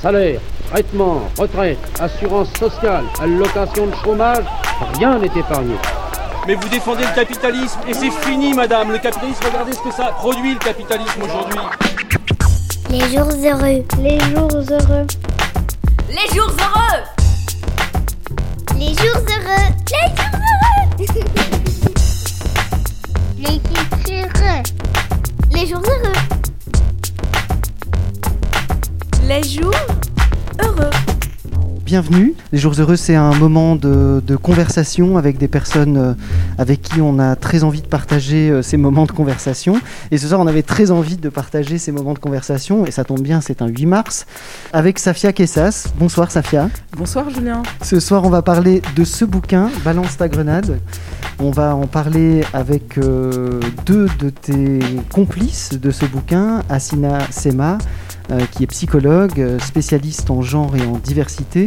Salaire, traitement, retraite, assurance sociale, allocation de chômage, rien n'est épargné. Mais vous défendez le capitalisme et c'est fini, madame. Le capitalisme, regardez ce que ça produit, le capitalisme aujourd'hui. Les jours heureux. Les jours heureux. Les jours heureux. Les jours heureux. Les jours heureux. Les jours heureux. Les jours heureux. Les jours heureux. Bienvenue. Les jours heureux, c'est un moment de, de conversation avec des personnes euh, avec qui on a très envie de partager euh, ces moments de conversation. Et ce soir, on avait très envie de partager ces moments de conversation, et ça tombe bien, c'est un 8 mars, avec Safia Kessas. Bonsoir Safia. Bonsoir Julien. Ce soir, on va parler de ce bouquin, Balance ta grenade. On va en parler avec euh, deux de tes complices de ce bouquin, Asina Sema, euh, qui est psychologue, euh, spécialiste en genre et en diversité,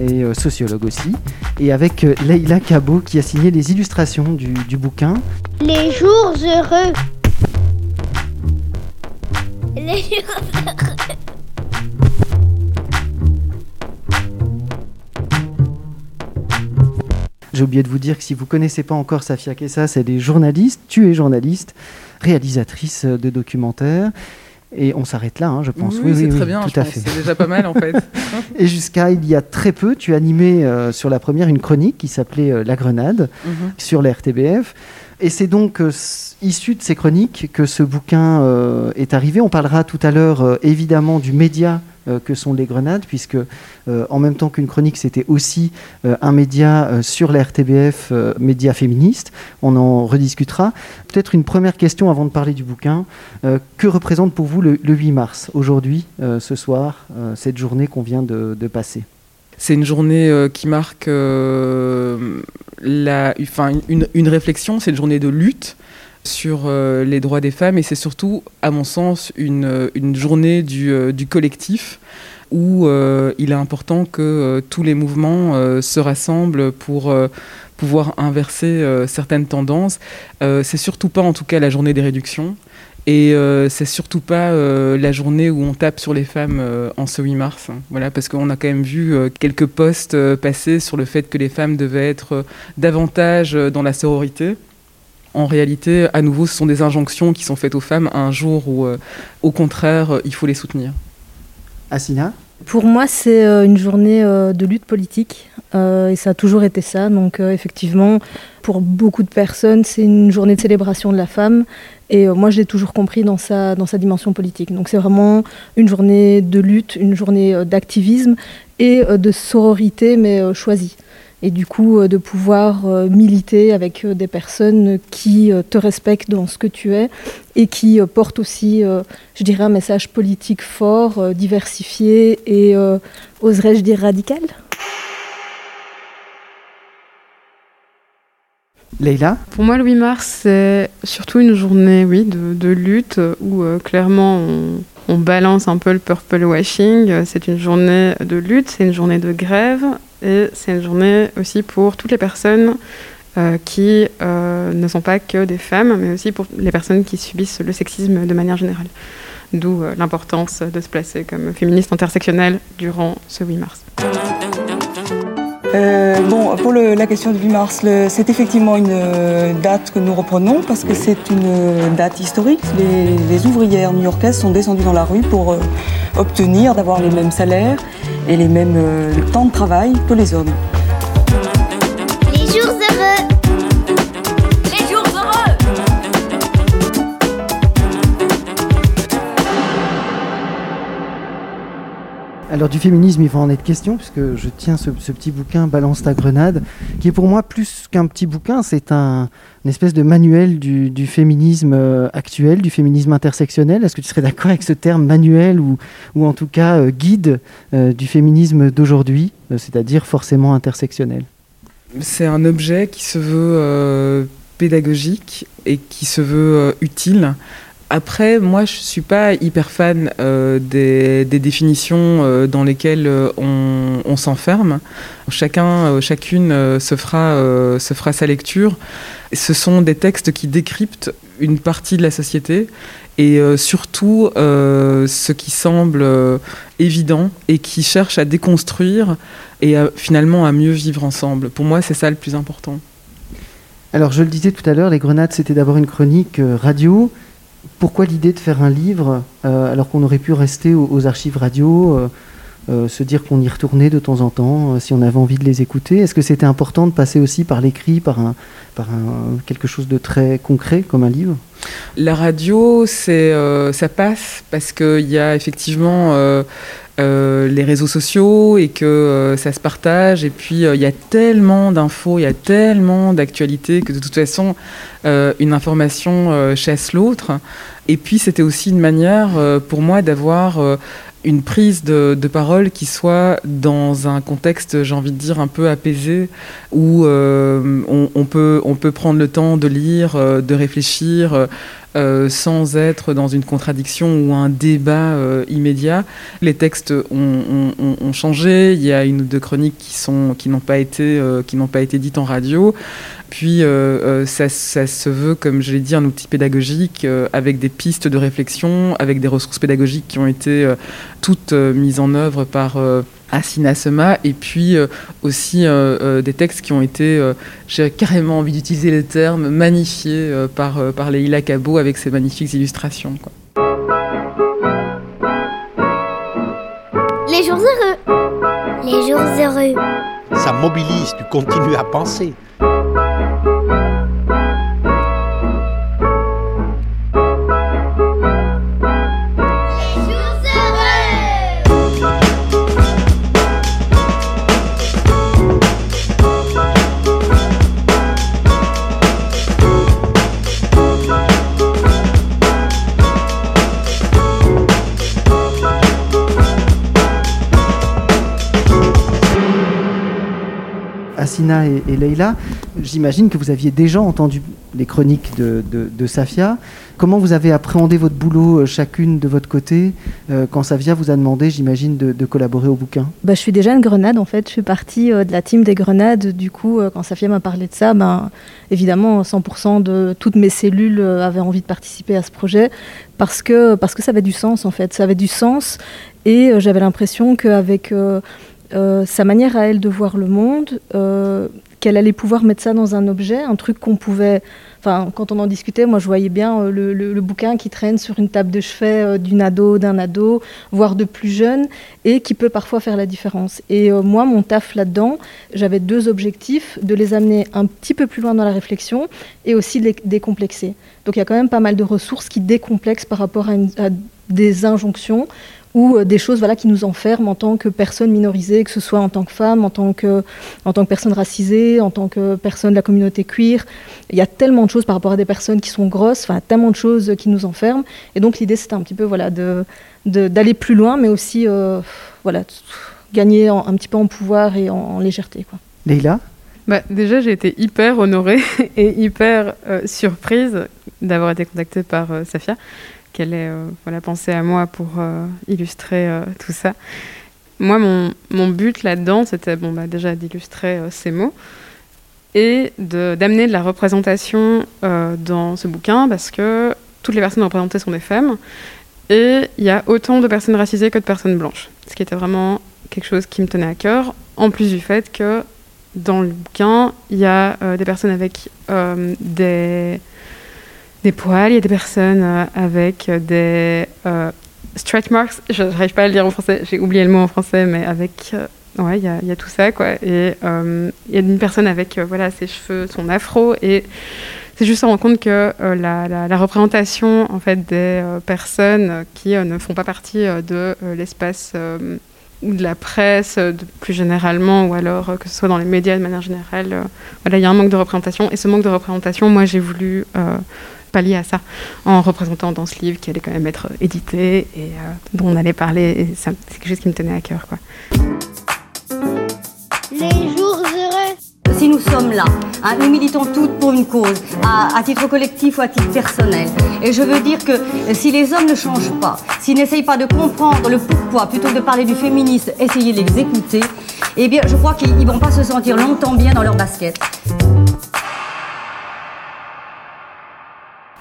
et euh, sociologue aussi, et avec Leïla Cabo, qui a signé les illustrations du, du bouquin. Les jours heureux. Les jours heureux. J'ai oublié de vous dire que si vous connaissez pas encore Safia Kessas, elle est journaliste, tu es journaliste, réalisatrice de documentaires. Et on s'arrête là, hein, je pense. Oui, c'est très bien, tout je à pense. fait. C'est déjà pas mal en fait. Et jusqu'à il y a très peu, tu animais euh, sur la première une chronique qui s'appelait euh, La Grenade Mhm. sur la RTBF. Et c'est donc euh, issu de ces chroniques que ce bouquin euh, est arrivé. On parlera tout à l'heure évidemment du média que sont les grenades, puisque euh, en même temps qu'une chronique, c'était aussi euh, un média euh, sur la RTBF, euh, média féministe. On en rediscutera. Peut-être une première question avant de parler du bouquin. Euh, que représente pour vous le, le 8 mars, aujourd'hui, euh, ce soir, euh, cette journée qu'on vient de, passer? C'est une journée euh, qui marque euh, la, une réflexion, c'est une journée de lutte sur euh, les droits des femmes et c'est surtout, à mon sens, une, euh, journée du, euh, du collectif où il est important que tous les mouvements se rassemblent pour pouvoir inverser certaines tendances. C'est surtout pas en tout cas la journée des réductions. Et c'est surtout pas la journée où on tape sur les femmes en ce 8 mars. Voilà, parce qu'on a quand même vu quelques posts euh, passer sur le fait que les femmes devaient être davantage dans la sororité. En réalité, à nouveau, ce sont des injonctions qui sont faites aux femmes à un jour où, euh, au contraire, euh, il faut les soutenir. Asina? Pour moi, c'est euh, une journée de lutte politique euh, et ça a toujours été ça. Donc, euh, effectivement, pour beaucoup de personnes, c'est une journée de célébration de la femme et euh, moi, je l'ai toujours compris dans sa, dans sa dimension politique. Donc, c'est vraiment une journée de lutte, une journée euh, d'activisme et euh, de sororité, mais euh, choisie. Et du coup, euh, de pouvoir euh, militer avec euh, des personnes qui te respectent dans ce que tu es et qui portent aussi, je dirais, un message politique fort, diversifié et, oserais-je dire, radical. Leïla? Pour moi, le 8 mars, c'est surtout une journée oui, de, de lutte où euh, clairement on, on balance un peu le purple washing. C'est une journée de lutte, c'est une journée de grève et c'est une journée aussi pour toutes les personnes euh, qui euh, ne sont pas que des femmes, mais aussi pour les personnes qui subissent le sexisme de manière générale. D'où euh, l'importance de se placer comme féministe intersectionnelle durant ce 8 mars. Euh, bon, pour le- la question du 8 mars, c'est effectivement une euh, date que nous reprenons parce que c'est une euh, date historique. Les, les ouvrières new-yorkaises sont descendues dans la rue pour euh, obtenir d'avoir les mêmes salaires et les mêmes euh, temps de travail que les hommes. Alors du féminisme, il va en être question, puisque je tiens ce, petit bouquin Balance ta grenade, qui est pour moi plus qu'un petit bouquin, c'est un, une espèce de manuel du, féminisme euh, actuel, du féminisme intersectionnel. Est-ce que tu serais d'accord avec ce terme manuel ou, ou en tout cas euh, guide euh, du féminisme d'aujourd'hui, c'est-à-dire forcément intersectionnel? C'est un objet qui se veut pédagogique et qui se veut utile. Après, moi, je suis pas hyper fan euh, des, définitions euh, dans lesquelles euh, on, s'enferme. Chacun, chacune se fera, sa lecture. Ce sont des textes qui décryptent une partie de la société et surtout ce qui semble évident et qui cherche à déconstruire et finalement à mieux vivre ensemble. Pour moi, c'est ça le plus important. Alors, je le disais tout à l'heure, Les Grenades, c'était d'abord une chronique radio. Pourquoi l'idée de faire un livre euh, alors qu'on aurait pu rester aux, archives radio, euh, euh, se dire qu'on y retournait de temps en temps si on avait envie de les écouter. Est-ce que c'était important de passer aussi par l'écrit, par, quelque chose de très concret comme un livre? La radio, c'est, ça passe parce qu'il y a effectivement les réseaux sociaux et que euh, ça se partage. Et puis, euh, il y a tellement d'infos, il y a tellement d'actualités que de toute façon, euh, une information euh, chasse l'autre. Et puis, c'était aussi une manière euh, pour moi d'avoir euh, une prise de, parole qui soit dans un contexte, j'ai envie de dire, un peu apaisé, où euh, on, peut, prendre le temps de lire, euh, de réfléchir, euh, sans être dans une contradiction ou un débat immédiat. Les textes ont, ont- changé. Il y a une ou deux chroniques qui qui n'ont pas été dites en radio. Puis euh, euh, ça, ça se veut, comme je l'ai dit, un outil pédagogique euh, avec des pistes de réflexion, avec des ressources pédagogiques qui ont été euh, toutes euh, mises en œuvre par euh, Assina Sema, et puis euh, aussi euh, euh, des textes qui ont été, euh, j'ai carrément envie d'utiliser le terme, magnifiés euh, par, euh, par Leïla Cabot avec ses magnifiques illustrations. quoi. Les jours heureux. Les jours heureux. Ça mobilise, tu continues à penser. Et, et Leïla, j'imagine que vous aviez déjà entendu les chroniques de, Safia. Comment vous avez appréhendé votre boulot euh, chacune de votre côté euh, quand Safia vous a demandé, j'imagine, de, collaborer au bouquin? Bah, je suis déjà une grenade en fait. Je suis partie euh, de la team des grenades. Du coup, quand Safia m'a parlé de ça, ben, évidemment, 100% de toutes mes cellules avaient envie de participer à ce projet parce que, parce que ça avait du sens en fait. Ça avait du sens et j'avais l'impression qu'avec euh, sa manière à elle de voir le monde, euh, qu'elle allait pouvoir mettre ça dans un objet, un truc qu'on pouvait. Enfin, quand on en discutait, moi je voyais bien euh, le, bouquin qui traîne sur une table de chevet d'une ado, d'un ado, voire de plus jeune, et qui peut parfois faire la différence. Et moi, mon taf là-dedans, j'avais deux objectifs de les amener un petit peu plus loin dans la réflexion et aussi de les décomplexer. Donc il y a quand même pas mal de ressources qui décomplexent par rapport à des injonctions ou euh, des choses voilà, qui nous enferment en tant que personne minorisée, que ce soit en tant que femme, en tant que, en tant que personne racisée, en tant que personne de la communauté queer. Il y a tellement de choses par rapport à des personnes qui sont grosses, enfin tellement de choses qui nous enferment. Et donc l'idée c'était un petit peu voilà, de, de- d'aller plus loin, mais aussi euh, voilà, gagner en- un petit peu en pouvoir et en, en légèreté. Quoi. Leïla? Bah, déjà, j'ai été hyper honorée et hyper euh, surprise d'avoir été contactée par euh, Safia, qu'elle ait euh, voilà, pensé à moi pour euh, illustrer euh, tout ça. Moi, mon, mon but là-dedans, c'était bon, bah, déjà d'illustrer ces mots et d'amener de, la représentation dans ce bouquin parce que toutes les personnes représentées sont des femmes et il y a autant de personnes racisées que de personnes blanches, ce qui était vraiment quelque chose qui me tenait à cœur, en plus du fait que dans le bouquin, il y a des personnes avec des, des poils, il y a des personnes euh, avec des euh, stretch marks, je n'arrive pas à le dire en français, j'ai oublié le mot en français, mais avec... euh, ouais, il y a, tout ça, quoi. Et il y a une personne avec voilà, ses cheveux, son afro, et c'est juste se rendre compte que la, la- représentation en fait, des personnes qui ne font pas partie de l'espace ou de la presse plus généralement, ou alors que ce soit dans les médias de manière générale, voilà, il y a un manque de représentation. Et ce manque de représentation, moi, j'ai voulu pallier à ça en représentant dans ce livre qui allait quand même être édité et euh, dont on allait parler. Et ça, c'est quelque chose qui me tenait à cœur. Quoi. Les jours heureux. Si nous sommes là, hein, nous militons toutes pour une cause, à, à titre collectif ou à titre personnel. Et je veux dire que euh, si les hommes ne changent pas, s'ils n'essayent pas de comprendre le pourquoi, plutôt que de parler du féminisme, essayer de les écouter, eh bien, je crois qu'ils ne vont pas se sentir longtemps bien dans leur basket.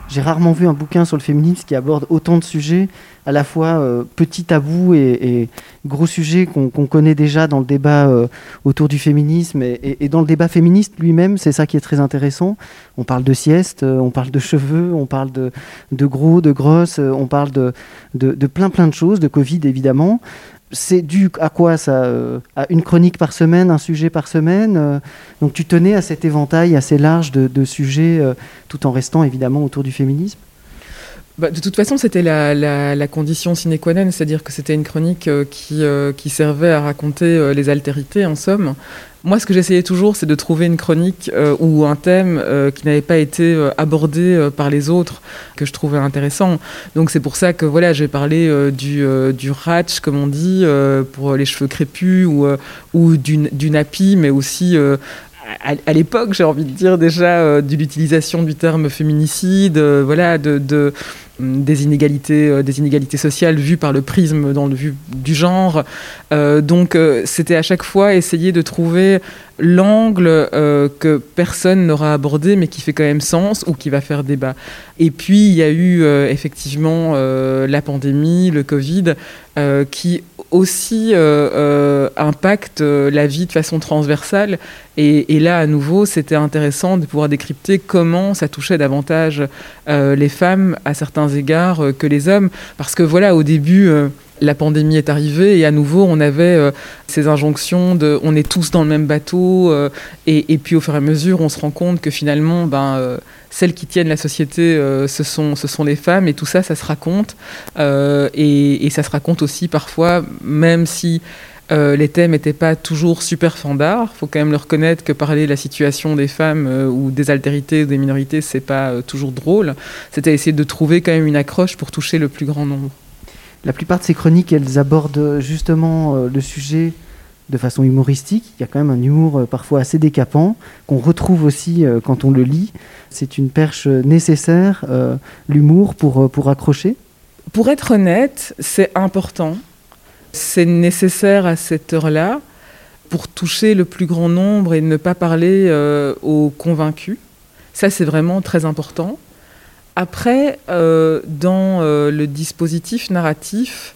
J'ai rarement vu un bouquin sur le féminisme qui aborde autant de sujets, à la fois euh, petits tabous et, et gros sujets qu'on connaît déjà dans le débat euh, autour du féminisme et, et- et dans le débat féministe lui-même. C'est ça qui est très intéressant. On parle de sieste, euh, on parle de cheveux, on parle de, de gros, de grosses, euh, on parle de, de, de plein plein de choses, de Covid évidemment. C'est dû à quoi ça euh, À une chronique par semaine, un sujet par semaine euh, Donc tu tenais à cet éventail assez large de, sujets euh, tout en restant évidemment autour du féminisme Bah, de toute façon, c'était la, la- la condition sine qua non, c'est-à-dire que c'était une chronique euh, qui, euh, qui servait à raconter euh, les altérités, en somme. Moi, ce que j'essayais toujours, c'est de trouver une chronique euh, ou un thème qui n'avait pas été abordé par les autres, que je trouvais intéressant. Donc c'est pour ça que voilà, j'ai parlé du, du ratch, comme on dit, pour les cheveux crépus, ou, ou du, du nappy, mais aussi à, l'époque, j'ai envie de dire déjà euh, de l'utilisation du terme féminicide, euh, voilà, de, hum, des inégalités, euh, des inégalités sociales vues par le prisme dans le vue du genre. Donc, c'était à chaque fois essayer de trouver l'angle que personne n'aura abordé, mais qui fait quand même sens ou qui va faire débat. Et puis, il y a eu effectivement la pandémie, le Covid, qui aussi euh, euh, impacte euh, la vie de façon transversale. Et, là, à nouveau, c'était intéressant de pouvoir décrypter comment ça touchait davantage les femmes à certains égards que les hommes. Parce que voilà, au début, la pandémie est arrivée et à nouveau, on avait euh, ces injonctions de on est tous dans le même bateau. euh, et, puis, au fur et à mesure, on se rend compte que finalement, ben, euh, celles qui tiennent la société, ce, sont, ce sont les femmes. Et tout ça, ça se raconte. Et, ça se raconte aussi parfois, même si les thèmes n'étaient pas toujours super fandards. Il faut quand même le reconnaître que parler de la situation des femmes ou des altérités ou des minorités, c'est pas toujours drôle. C'était essayer de trouver quand même une accroche pour toucher le plus grand nombre. La plupart de ces chroniques, elles abordent justement euh, le sujet de façon humoristique. Il y a quand même un humour euh, parfois assez décapant qu'on retrouve aussi euh, quand on le lit. C'est une perche euh, nécessaire, euh, l'humour, pour, euh, pour accrocher. Pour être honnête, c'est important. C'est nécessaire à cette heure-là pour toucher le plus grand nombre et ne pas parler euh, aux convaincus. Ça, c'est vraiment très important. Après, euh, dans euh, le dispositif narratif,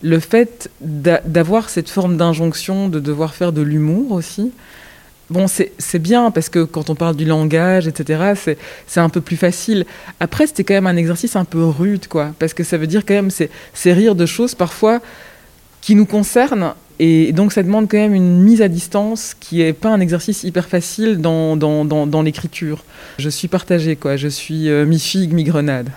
le fait d'a- d'avoir cette forme d'injonction de devoir faire de l'humour aussi, bon, c'est bien parce que quand on parle du langage, etc., c'est un peu plus facile. Après, c'était quand même un exercice un peu rude, quoi, parce que ça veut dire quand même, c'est rire de choses parfois qui nous concernent. Et donc, ça demande quand même une mise à distance qui n'est pas un exercice hyper facile dans, dans, dans, l'écriture. Je suis partagée, quoi. Je suis euh, mi-figue, mi-grenade.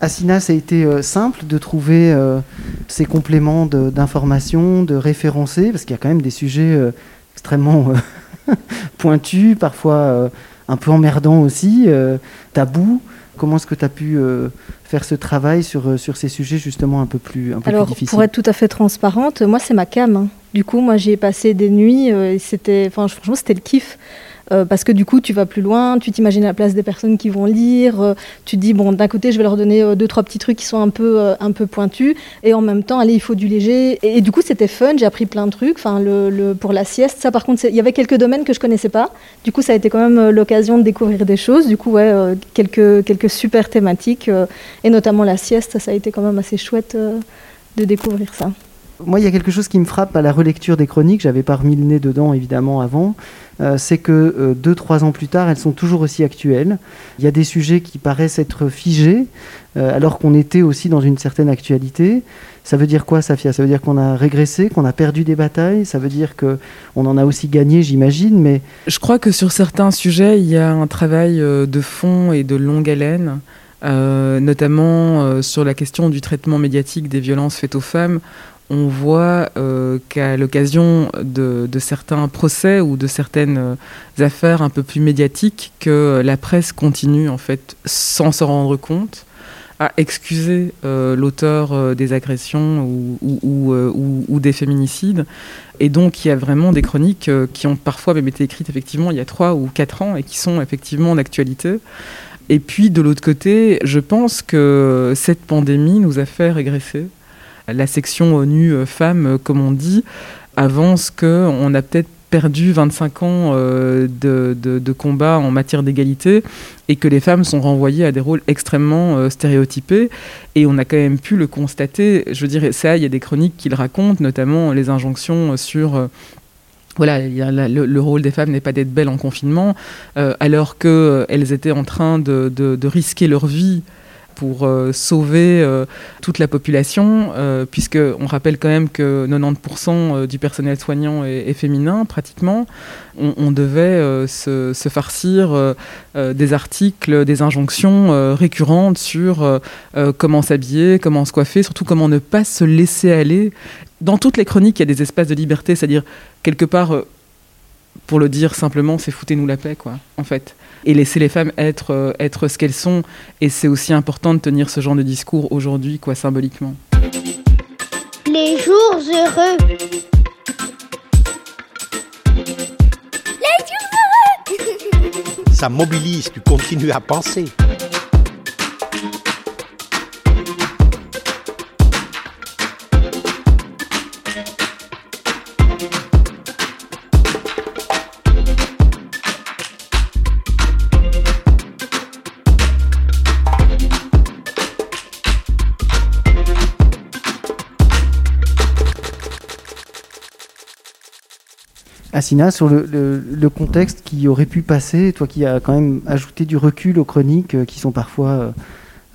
Assina, ça a été euh, simple de trouver euh, ces compléments de- d'informations, de, référencer, parce qu'il y a quand même des sujets extrêmement pointus, parfois un peu emmerdants aussi, tabous. Comment est-ce que tu as pu faire ce travail sur, euh, sur ces sujets justement un peu plus, un peu Alors, plus difficiles pour être tout à fait transparente, moi, c'est ma cam. hein. Du coup, moi, j'y ai passé des nuits euh, et c'était, franchement, c'était le kiff. Euh, parce que du coup, tu vas plus loin, tu t'imagines la place des personnes qui vont lire, euh, tu dis, bon, d'un côté, je vais leur donner euh, deux, trois petits trucs qui sont un peu, euh, un peu pointus, et en même temps, allez, il faut du léger. Et, du coup, c'était fun, j'ai appris plein de trucs. Enfin, le, le- pour la sieste, ça, par contre, il y avait quelques domaines que je connaissais pas. Du coup, ça a été quand même l'occasion de découvrir des choses. Du coup, ouais, quelques, quelques super thématiques, et notamment la sieste, ça a été quand même assez chouette de découvrir ça. Moi, il y a quelque chose qui me frappe à la relecture des chroniques, j'avais pas remis le nez dedans évidemment avant, euh, c'est que euh, deux, trois ans plus tard, elles sont toujours aussi actuelles. Il y a des sujets qui paraissent être figés, euh, alors qu'on était aussi dans une certaine actualité. Ça veut dire quoi, Safia? Ça veut dire qu'on a régressé, qu'on a perdu des batailles? Ça veut dire qu'on en a aussi gagné, j'imagine, mais Je crois que sur certains sujets, il y a un travail de fond et de longue haleine, notamment sur la question du traitement médiatique des violences faites aux femmes. On voit euh, qu'à l'occasion de, certains procès ou de certaines euh, affaires un peu plus médiatiques, que la presse continue, en fait, sans se rendre compte, à excuser euh, l'auteur des agressions ou, des féminicides. Et donc, il y a vraiment des chroniques qui ont parfois même été écrites effectivement il y a trois ou quatre ans et qui sont effectivement d'actualité. Et puis, de l'autre côté, je pense que cette pandémie nous a fait régresser. La section ONU euh, femmes, euh, comme on dit, avance qu'on n'a peut-être perdu 25 ans de, de, de, combat en matière d'égalité et que les femmes sont renvoyées à des rôles extrêmement stéréotypés. Et on a quand même pu le constater. Je veux dire, ça, il y a des chroniques qui le racontent, notamment les injonctions sur voilà, le, rôle des femmes n'est pas d'être belles en confinement, euh, alors qu'elles euh, étaient en train de, risquer leur vie pour euh, sauver toute la population, puisque on rappelle quand même que 90% du personnel soignant est, féminin pratiquement. On, devait se, farcir des articles, des injonctions récurrentes sur comment s'habiller, comment se coiffer, surtout comment ne pas se laisser aller dans toutes les chroniques, il y a des espaces de liberté, c'est-à-dire quelque part, euh, pour le dire simplement, c'est foutez-nous la paix, quoi, en fait. Et laisser les femmes être, euh, être ce qu'elles sont. Et c'est aussi important de tenir ce genre de discours aujourd'hui, quoi, symboliquement. Les jours heureux. Les jours heureux. Ça mobilise, tu continues à penser. Assina, sur le, contexte qui aurait pu passer, toi qui as quand même ajouté du recul aux chroniques euh, qui sont parfois euh,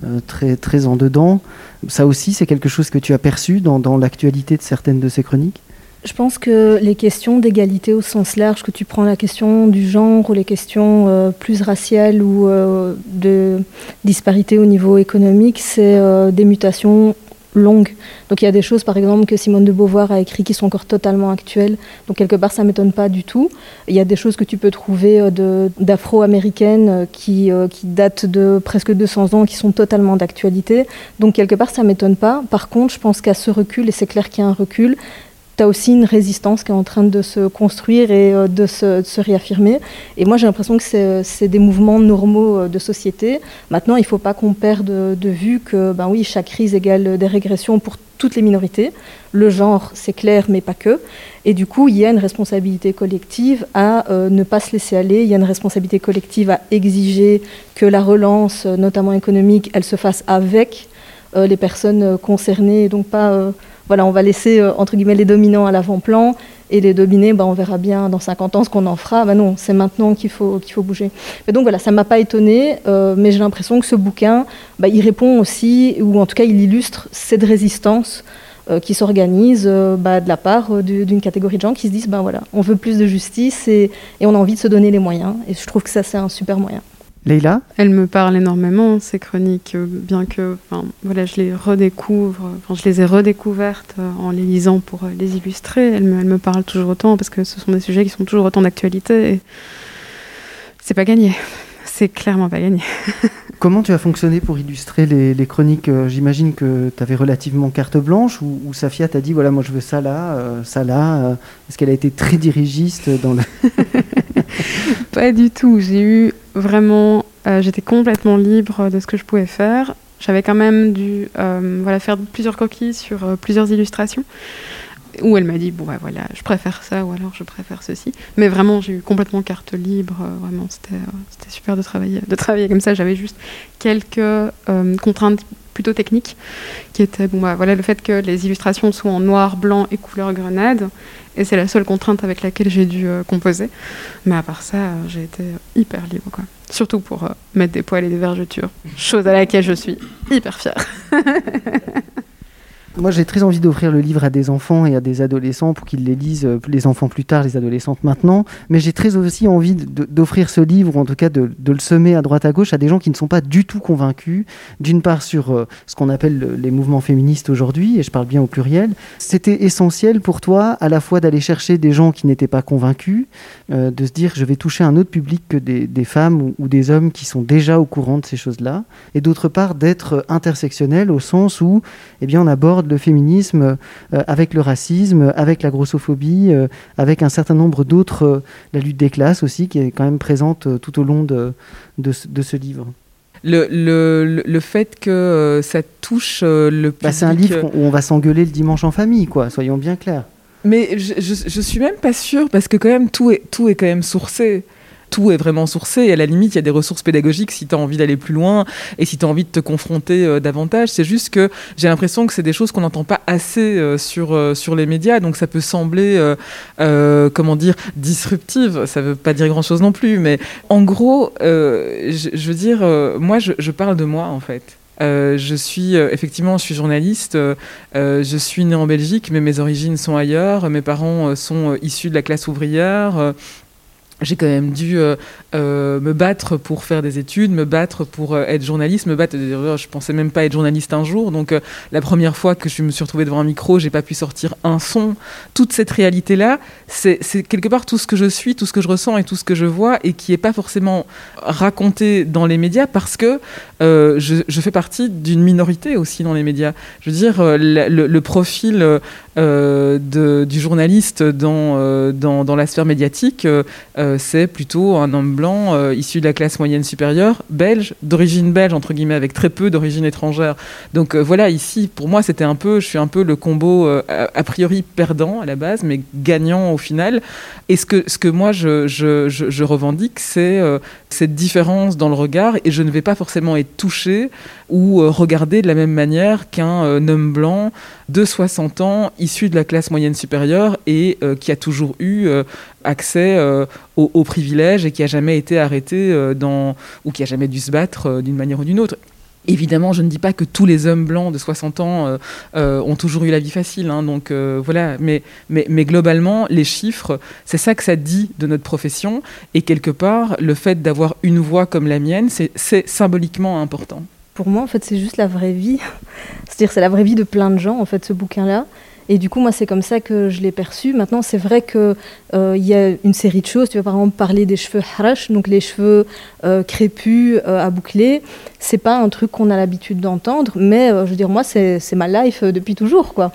euh, très, très en dedans, ça aussi c'est quelque chose que tu as perçu dans, l'actualité de certaines de ces chroniques? Je pense que les questions d'égalité au sens large, que tu prends la question du genre ou les questions plus raciales ou de disparité au niveau économique, c'est des mutations longue. Donc il y a des choses, par exemple, que Simone de Beauvoir a écrit qui sont encore totalement actuelles. Donc quelque part, ça ne m'étonne pas du tout. Il y a des choses que tu peux trouver euh, d'afro-américaines euh, qui, euh, qui datent de presque 200 ans, qui sont totalement d'actualité. Donc quelque part, ça ne m'étonne pas. Par contre, je pense qu'à ce recul, et c'est clair qu'il y a un recul, tu as aussi une résistance qui est en train de se construire et euh, de se, réaffirmer. Et moi, j'ai l'impression que c'est des mouvements normaux euh, de société. Maintenant, il ne faut pas qu'on perde de, vue que, ben oui, chaque crise égale des régressions pour toutes les minorités. Le genre, c'est clair, mais pas que. Et du coup, il y a une responsabilité collective à euh, ne pas se laisser aller. Il y a une responsabilité collective à exiger que la relance, notamment économique, elle se fasse avec les personnes concernées, et donc pas voilà, on va laisser euh, entre guillemets les dominants à l'avant-plan et les dominés, bah, on verra bien dans 50 ans ce qu'on en fera. Bah non, c'est maintenant qu'il faut, faut bouger. Mais donc voilà, ça ne m'a pas étonné, euh, mais j'ai l'impression que ce bouquin, bah, il répond aussi, ou en tout cas il illustre cette résistance euh, qui s'organise bah, de la part d'une catégorie de gens qui se disent, ben voilà, on veut plus de justice et, et on a envie de se donner les moyens. Et je trouve que ça, c'est un super moyen. Leïla Elle me parle énormément, ces chroniques, euh, bien que voilà, je les redécouvre, je les ai redécouvertes euh, en les lisant pour euh, les illustrer. Elles me, me parlent toujours autant parce que ce sont des sujets qui sont toujours autant d'actualité. Et c'est pas gagné. C'est clairement pas gagné. Comment tu as fonctionné pour illustrer les, chroniques J'imagine que tu avais relativement carte blanche ou, ou Safia t'a dit voilà, moi je veux ça là, ça là. Est-ce qu'elle a été très dirigiste dans le. pas du tout. J'ai eu vraiment, euh, j'étais complètement libre de ce que je pouvais faire. J'avais quand même dû euh, voilà, faire plusieurs coquilles sur euh, plusieurs illustrations où elle m'a dit bon bah, voilà je préfère ça ou alors je préfère ceci mais vraiment j'ai eu complètement carte libre vraiment c'était c'était super de travailler de travailler comme ça j'avais juste quelques contraintes plutôt techniques qui étaient bon bah, voilà le fait que les illustrations soient en noir blanc et couleur grenade et c'est la seule contrainte avec laquelle j'ai dû euh, composer. Mais à part ça, euh, j'ai été hyper libre. Quoi. Surtout pour euh, mettre des poils et des vergetures. Chose à laquelle je suis hyper fière. Moi, j'ai très envie d'offrir le livre à des enfants et à des adolescents pour qu'ils les lisent, euh, les enfants plus tard, les adolescentes maintenant. Mais j'ai très aussi envie d'offrir ce livre, ou en tout cas de, le semer à droite à gauche, à des gens qui ne sont pas du tout convaincus, d'une part sur euh, ce qu'on appelle les mouvements féministes aujourd'hui, et je parle bien au pluriel. C'était essentiel pour toi, à la fois d'aller chercher des gens qui n'étaient pas convaincus, euh, de se dire je vais toucher un autre public que des, femmes ou, des hommes qui sont déjà au courant de ces choses-là, et d'autre part d'être intersectionnel au sens où eh bien, on aborde le féminisme euh, avec le racisme, avec la grossophobie, euh, avec un certain nombre d'autres, la lutte des classes aussi, qui est quand même présente tout au long de, de, ce livre. Le, le, le, fait que ça touche le public... Bah, c'est un livre où on va s'engueuler le dimanche en famille, quoi, soyons bien clairs. Mais je, je, suis même pas sûre parce que quand même tout est, tout est quand même sourcé tout est vraiment sourcé. Et à la limite, il y a des ressources pédagogiques si tu as envie d'aller plus loin et si tu as envie de te confronter euh, davantage. C'est juste que j'ai l'impression que c'est des choses qu'on n'entend pas assez euh, sur, euh, sur les médias. Donc ça peut sembler, comment dire, disruptive. Ça veut pas dire grand-chose non plus. Mais en gros, je, veux dire, moi, je, parle de moi, en fait. Je suis effectivement, je suis journaliste. je suis né en Belgique, mais mes origines sont ailleurs. Mes parents sont issus de la classe ouvrière j'ai quand même dû euh, euh, me battre pour faire des études, me battre pour euh, être journaliste, me battre. Je pensais même pas être journaliste un jour. Donc la première fois que je me suis retrouvée devant un micro, j'ai pas pu sortir un son. Toute cette réalité là, c'est quelque part tout ce que je suis, tout ce que je ressens et tout ce que je vois et qui est pas forcément raconté dans les médias parce que je, fais partie d'une minorité aussi dans les médias. Je veux dire le profil de, du journaliste dans, dans, dans la sphère médiatique euh, c'est plutôt un homme blanc euh, issu de la classe moyenne supérieure, belge, d'origine belge, entre guillemets, avec très peu d'origine étrangère. Donc euh, voilà, ici, pour moi, c'était un peu, je suis un peu le combo a, priori perdant à la base, mais gagnant au final. Et ce que, ce que moi, je, je, je, revendique, c'est cette différence dans le regard, et je ne vais pas forcément être touché ou regardé de la même manière qu'un homme blanc de 60 ans, issu de la classe moyenne supérieure et qui a toujours eu accès euh, aux, privilèges et qui a jamais été arrêté euh, ou qui a jamais dû se battre euh, d'une manière ou d'une autre. Évidemment, je ne dis pas que tous les hommes blancs de 60 ans ont toujours eu la vie facile, hein, donc voilà. Mais, globalement, les chiffres, c'est ça que ça dit de notre profession. Et quelque part, le fait d'avoir une voix comme la mienne, c'est symboliquement important. Pour moi, en fait, c'est juste la vraie vie. C'est-à-dire, c'est la vraie vie de plein de gens, en fait, ce bouquin-là. Et du coup, moi, c'est comme ça que je l'ai perçu. Maintenant, c'est vrai qu'il euh, y a une série de choses. Tu vas par exemple parler des cheveux harash, donc les cheveux euh, crépus euh, à boucler. C'est pas un truc qu'on a l'habitude d'entendre, mais je veux moi, c'est ma life depuis toujours, quoi.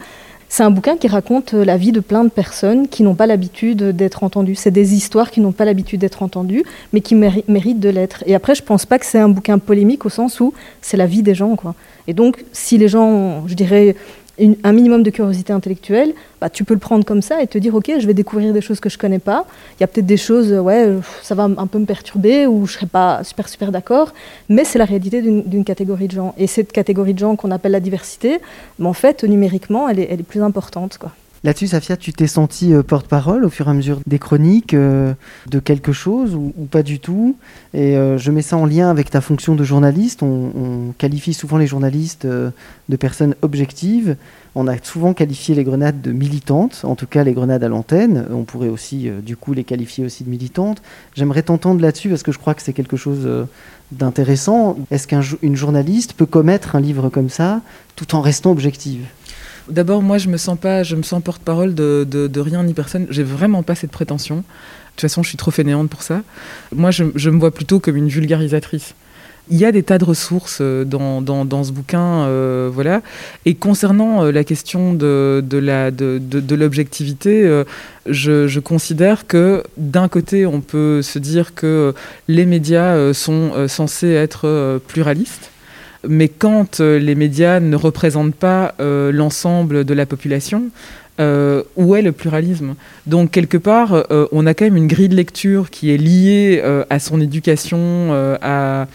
C'est un bouquin qui raconte la vie de plein de personnes qui n'ont pas l'habitude d'être entendues. C'est des histoires qui n'ont pas l'habitude d'être entendues, mais qui méritent de l'être. Et après, je pense pas que c'est un bouquin polémique au sens où c'est la vie des gens, quoi. Et donc, si les gens, je dirais, un minimum de curiosité intellectuelle, bah, tu peux le prendre comme ça et te dire ok, je vais découvrir des choses que je connais pas. Il y a peut-être des choses, ouais, ça va un peu me perturber ou je serai pas super super d'accord, mais c'est la réalité d'une catégorie de gens. Et cette catégorie de gens qu'on appelle la diversité, mais en fait, numériquement, elle est, elle est plus importante, quoi. Là-dessus, Safia, tu t'es senti euh, porte-parole au fur et à mesure des chroniques euh, de quelque chose ou, pas du tout? Et euh, je mets ça en lien avec ta fonction de journaliste. On, qualifie souvent les journalistes de personnes objectives. On a souvent qualifié les grenades de militantes, en tout cas les grenades à l'antenne. On pourrait aussi, du coup, les qualifier aussi de militantes. J'aimerais t'entendre là-dessus parce que je crois que c'est quelque chose d'intéressant. Est-ce qu'une journaliste peut commettre un livre comme ça tout en restant objective? D'abord, moi, je me sens pas, je me sens porte-parole de, rien ni personne. J'ai vraiment pas cette prétention. De toute façon, je suis trop fainéante pour ça. Moi, je, me vois plutôt comme une vulgarisatrice. Il y a des tas de ressources euh, dans, dans, ce bouquin, euh, voilà. Et concernant euh, la question de, de l'objectivité, je, je, considère que d'un côté, on peut se dire que les médias sont censés être pluralistes mais quand euh, les médias ne représentent pas euh, l'ensemble de la population, euh, où est le pluralisme? Donc quelque part, on a quand même une grille de lecture qui est liée à son éducation, à,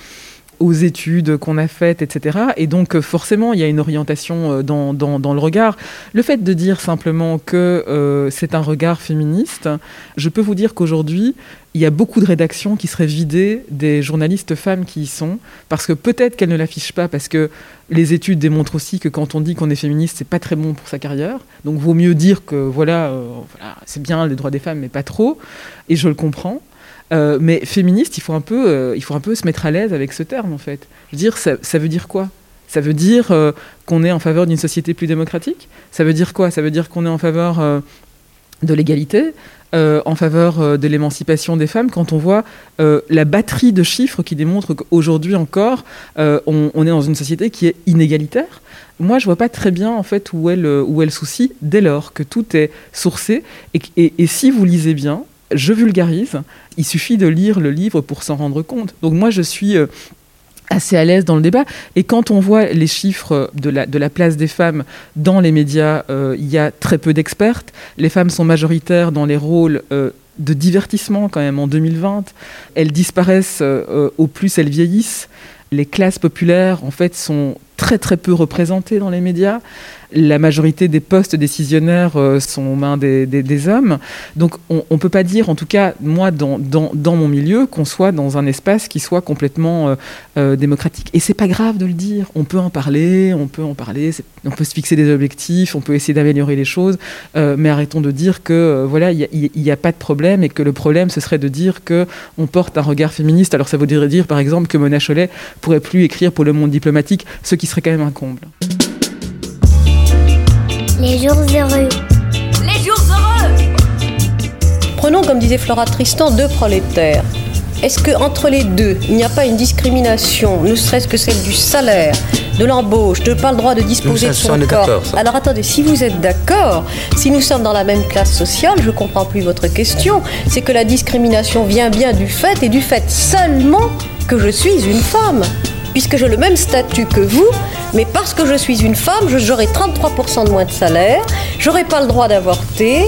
aux études qu'on a faites, etc. Et donc forcément, il y a une orientation dans, dans, dans le regard. Le fait de dire simplement que c'est un regard féministe, je peux vous dire qu'aujourd'hui, il y a beaucoup de rédactions qui seraient vidées des journalistes femmes qui y sont, parce que peut-être qu'elles ne l'affichent pas, parce que les études démontrent aussi que quand on dit qu'on est féministe, c'est pas très bon pour sa carrière. Donc vaut mieux dire que voilà, euh, voilà c'est bien les droits des femmes, mais pas trop. Et je le comprends. Euh, mais féministe, il faut, un peu, euh, il faut un peu se mettre à l'aise avec ce terme, en fait. Dire, ça, ça veut dire quoi? Ça veut dire euh, qu'on est en faveur d'une société plus démocratique? Ça veut dire quoi? Ça veut dire qu'on est en faveur de l'égalité en faveur de l'émancipation des femmes? Quand on voit la batterie de chiffres qui démontrent qu'aujourd'hui encore, on, est dans une société qui est inégalitaire. Moi, je vois pas très bien en fait où est le, où est le souci dès lors que tout est sourcé et si vous lisez bien, je vulgarise, il suffit de lire le livre pour s'en rendre compte. Donc moi, je suis assez à l'aise dans le débat. Et quand on voit les chiffres de la, place des femmes dans les médias, euh, il y a très peu d'expertes. Les femmes sont majoritaires dans les rôles euh, de divertissement quand même en 2020. Elles disparaissent euh, au plus elles vieillissent. Les classes populaires, en fait, sont très très peu représentées dans les médias la majorité des postes décisionnaires euh, sont aux mains des, hommes. Donc on ne peut pas dire, en tout cas moi dans, dans, mon milieu, qu'on soit dans un espace qui soit complètement euh, euh, démocratique. Et c'est pas grave de le dire. On peut en parler, on peut en parler, on peut se fixer des objectifs, on peut essayer d'améliorer les choses, mais arrêtons de dire que voilà il n'y a, pas de problème et que le problème ce serait de dire que on porte un regard féministe. Alors ça voudrait dire par exemple que Mona Chollet pourrait plus écrire pour le monde diplomatique, ce qui serait quand même un comble. Les jours heureux. Les jours heureux Prenons, comme disait Flora Tristan, deux prolétaires. Est-ce qu'entre les deux, il n'y a pas une discrimination, ne serait-ce que celle du salaire, de l'embauche, de ne pas le droit de disposer de son corps Alors attendez, si vous êtes d'accord, si nous sommes dans la même classe sociale, je ne comprends plus votre question, c'est que la discrimination vient bien du fait et du fait seulement que je suis une femme puisque j'ai le même statut que vous, mais parce que je suis une femme, j'aurai 33% de moins de salaire, j'aurai pas le droit d'avorter,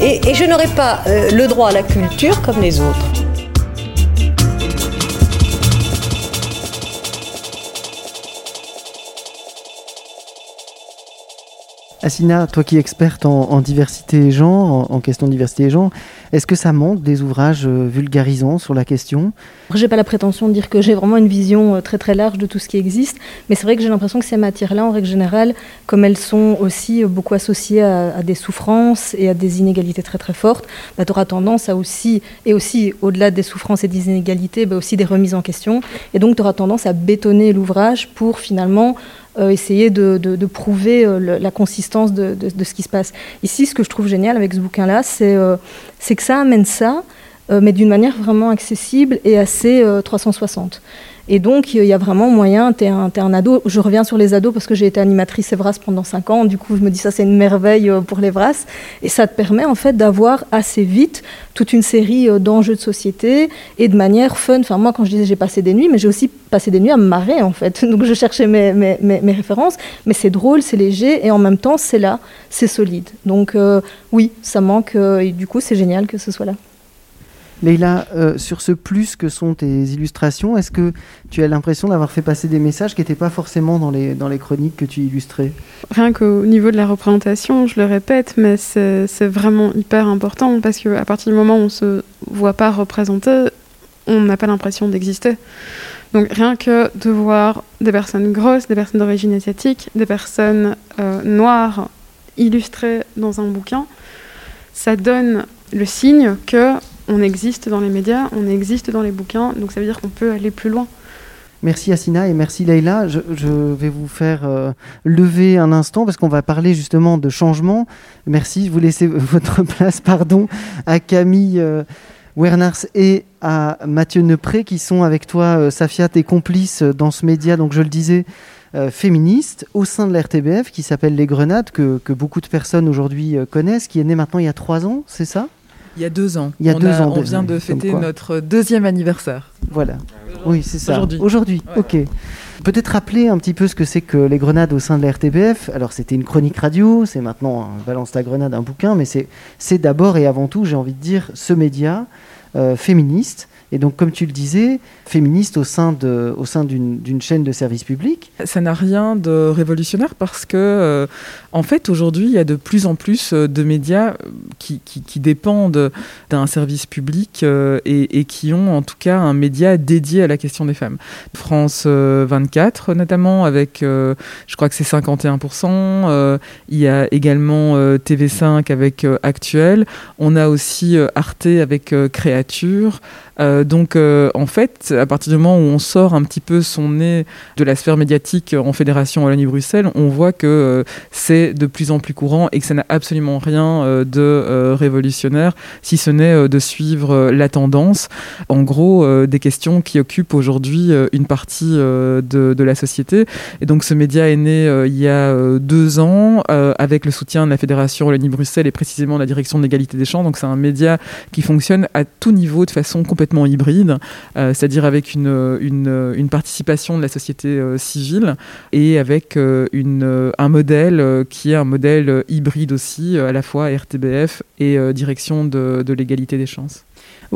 et, je n'aurai pas euh, le droit à la culture comme les autres. Assina, toi qui es experte en, diversité et genre, en, question de diversité et genre, est-ce que ça manque des ouvrages euh, vulgarisants sur la question? J'ai pas la prétention de dire que j'ai vraiment une vision euh, très très large de tout ce qui existe, mais c'est vrai que j'ai l'impression que ces matières-là, en règle générale, comme elles sont aussi euh, beaucoup associées à, des souffrances et à des inégalités très très fortes, bah, tu auras tendance à aussi, et aussi au-delà des souffrances et des inégalités, bah, aussi des remises en question, et donc tu auras tendance à bétonner l'ouvrage pour finalement essayer de, prouver euh, la consistance de, ce qui se passe. Ici, ce que je trouve génial avec ce bouquin-là, c'est euh, que ça amène ça, mais d'une manière vraiment accessible et assez 360. Et donc, il y a vraiment moyen, tu es, un ado, je reviens sur les ados parce que j'ai été animatrice Evras pendant 5 ans, du coup je me dis ça c'est une merveille euh, pour l'Evras, et ça te permet en fait d'avoir assez vite toute une série euh, d'enjeux de société et de manière fun. Enfin moi quand je disais j'ai passé des nuits, mais j'ai aussi passé des nuits à me marrer en fait, donc je cherchais mes, mes, mes, références, mais c'est drôle, c'est léger, et en même temps c'est là, c'est solide. Donc euh, oui, ça manque, et du coup c'est génial que ce soit là. Leïla, euh, sur ce plus que sont tes illustrations, est-ce que tu as l'impression d'avoir fait passer des messages qui n'étaient pas forcément dans les, dans les chroniques que tu illustrais? Rien qu'au niveau de la représentation, je le répète, mais c'est vraiment hyper important parce qu'à partir du moment où on ne se voit pas représenté, on n'a pas l'impression d'exister. Donc rien que de voir des personnes grosses, des personnes d'origine asiatique, des personnes euh, noires illustrées dans un bouquin, ça donne le signe que on existe dans les médias, on existe dans les bouquins, donc ça veut dire qu'on peut aller plus loin. Merci Assina et merci Leïla. Je, vais vous faire euh, lever un instant parce qu'on va parler justement de changement. Merci, je vous laisse votre place pardon, à Camille euh, et à Mathieu Nepré qui sont avec toi, euh, Safia, tes complices dans ce média, donc je le disais, féministe au sein de l'RTBF qui s'appelle Les Grenades, que, que beaucoup de personnes aujourd'hui connaissent, qui est né maintenant il y a trois ans, c'est ça? Il y a deux ans. Il y a on deux ans. On vient de fêter notre deuxième anniversaire. Voilà. Oui, c'est ça. Aujourd'hui. Aujourd'hui, ok. Peut-être rappeler un petit peu ce que c'est que les grenades au sein de la RTBF. Alors, c'était une chronique radio, c'est maintenant Balance ta grenade, un bouquin, mais c'est d'abord et avant tout, j'ai envie de dire, ce média euh, féministe et donc, comme tu le disais, féministe au sein, de, au sein d'une chaîne de service public. Ça n'a rien de révolutionnaire parce que, euh, en fait, aujourd'hui, il y a de plus en plus euh, de médias euh, qui, qui, dépendent d'un service public et, qui ont en tout cas un média dédié à la question des femmes. France 24, notamment, avec, je crois que c'est 51%. il y a également TV5 avec Actuel. On a aussi Arte avec Créature. Donc, euh, en fait, à partir du moment où on sort un petit peu son nez de la sphère médiatique en Fédération Wallonie-Bruxelles, on voit que euh, c'est de plus en plus courant et que ça n'a absolument rien de révolutionnaire, si ce n'est de suivre la tendance. En gros, des questions qui occupent aujourd'hui une partie de, de, la société. Et donc ce média est né il y a deux ans avec le soutien de la Fédération Wallonie-Bruxelles et précisément la direction de l'égalité des chances. Donc c'est un média qui fonctionne à tout niveau de façon complètement hybride, c'est-à-dire avec une, une, participation de la société civile et avec une, un modèle qui est un modèle hybride aussi, à la fois RTBF et direction de, de l'égalité des chances.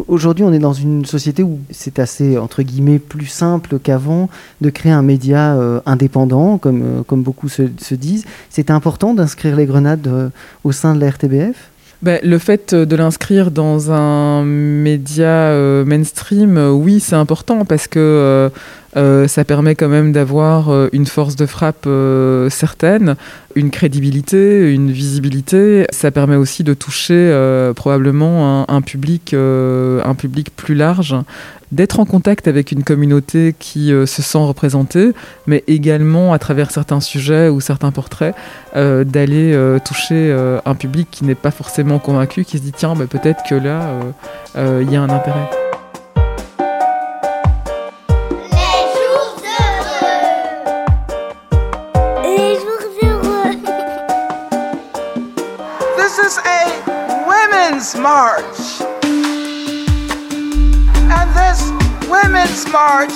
Aujourd'hui, on est dans une société où c'est assez, entre guillemets, plus simple qu'avant de créer un média euh, indépendant, comme, euh, comme beaucoup se, se disent. C'est important d'inscrire les grenades euh, au sein de la RTBF ben, le fait de l'inscrire dans un média mainstream, oui, c'est important parce que euh, ça permet quand même d'avoir euh, une force de frappe euh, certaine, une crédibilité, une visibilité. Ça permet aussi de toucher probablement un, public, un public plus large, d'être en contact avec une communauté qui se sent représentée, mais également à travers certains sujets ou certains portraits, d'aller toucher un public qui n'est pas forcément convaincu, qui se dit tiens, ben, peut-être que là, il y a un intérêt. March. And this Women's March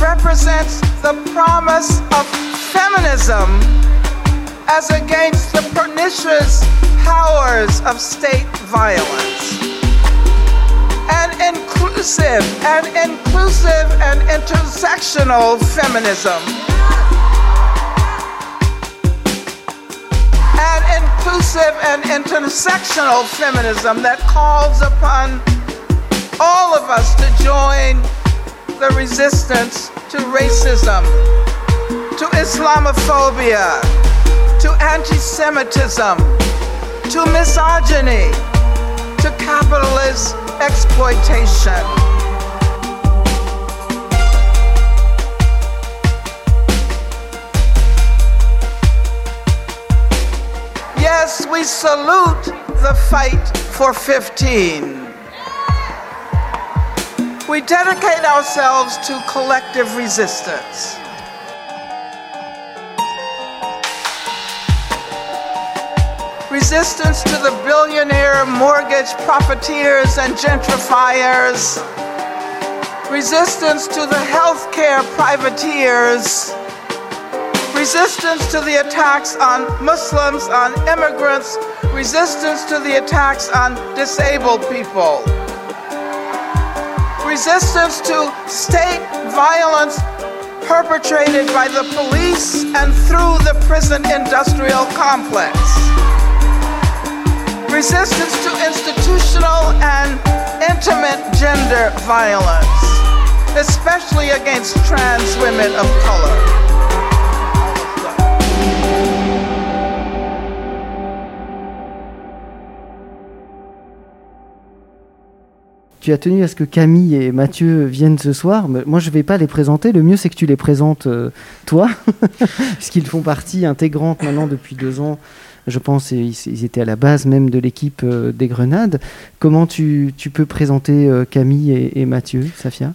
represents the promise of feminism as against the pernicious powers of state violence. An inclusive and inclusive and intersectional feminism inclusive and intersectional feminism that calls upon all of us to join the resistance to racism, to Islamophobia, to anti Semitism, to misogyny, to capitalist exploitation. Yes, we salute the fight for 15. We dedicate ourselves to collective resistance. Resistance to the billionaire mortgage profiteers and gentrifiers. Resistance to the healthcare privateers resistance to the attacks on Muslims, on immigrants, resistance to the attacks on disabled people, resistance to state violence perpetrated by the police and through the prison industrial complex, resistance to institutional and intimate gender violence, especially against trans women of color. Tu as tenu à ce que Camille et Mathieu viennent ce soir. moi, je ne vais pas les présenter. Le mieux, c'est que tu les présentes euh, toi, puisqu'ils font partie intégrante maintenant depuis deux ans. Je pense ils étaient à la base même de l'équipe euh, des Grenades. Comment tu, peux présenter euh, Camille et Mathieu, Safia?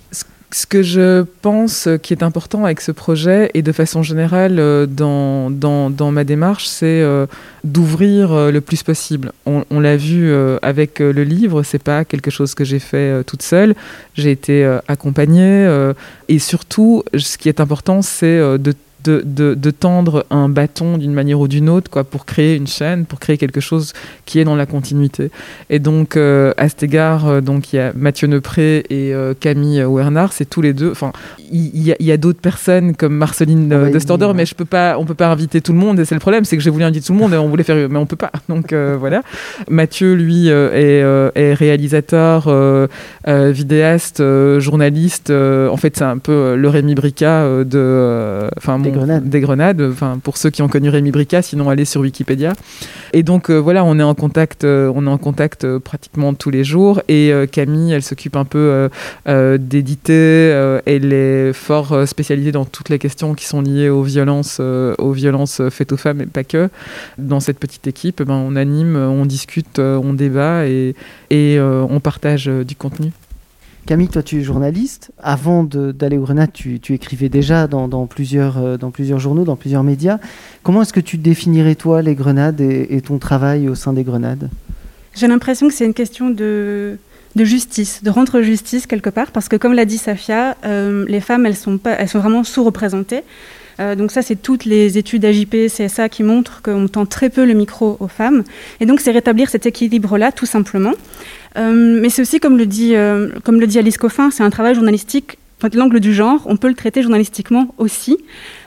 Ce que je pense qui est important avec ce projet et de façon générale euh, dans, dans, dans ma démarche, c'est euh, d'ouvrir euh, le plus possible. On, l'a vu avec le livre, c'est pas quelque chose que j'ai fait toute seule. J'ai été accompagnée et surtout, ce qui est important, c'est de de, de, tendre un bâton d'une manière ou d'une autre quoi, pour créer une chaîne, pour créer quelque chose qui est dans la continuité. Et donc, euh, à cet égard, euh, donc, il y a Mathieu Nepré et euh, Camille Wernard, c'est tous les deux. Enfin, il y, a, d'autres personnes comme Marceline de Storder, mais je peux pas, on peut pas inviter tout le monde. Et c'est le problème, c'est que j'ai voulu inviter tout le monde et on voulait faire, mais on peut pas. Donc voilà. Mathieu, lui, est, est, réalisateur, vidéaste, journaliste. en fait, c'est un peu le Rémi Brica de, enfin, mon Des grenades, enfin pour ceux qui ont connu Rémi Brica, sinon allez sur Wikipédia. Et donc voilà, on est en contact, on est en contact pratiquement tous les jours. Et Camille, elle s'occupe un peu d'éditer. elle est fort spécialisée dans toutes les questions qui sont liées aux violences, aux violences faites aux femmes et pas que. Dans cette petite équipe, ben, on anime, on discute, on débat et on partage du contenu. Camille, toi tu es journaliste. Avant d'aller au Grenade, tu, écrivais déjà dans, plusieurs, euh, dans plusieurs journaux, dans plusieurs médias. Comment est-ce que tu définirais toi les Grenades et, ton travail au sein des Grenades? J'ai l'impression que c'est une question de, justice, de rendre justice quelque part, parce que comme l'a dit Safia, euh, les femmes, elles sont, pas, elles sont vraiment sous-représentées. Euh, donc ça, c'est toutes les études AJP, CSA qui montrent qu'on tend très peu le micro aux femmes. Et donc c'est rétablir cet équilibre-là, tout simplement. Euh, mais c'est aussi, comme le dit, euh, comme le dit Alice Coffin, c'est un travail journalistique l'angle du genre, on peut le traiter journalistiquement aussi.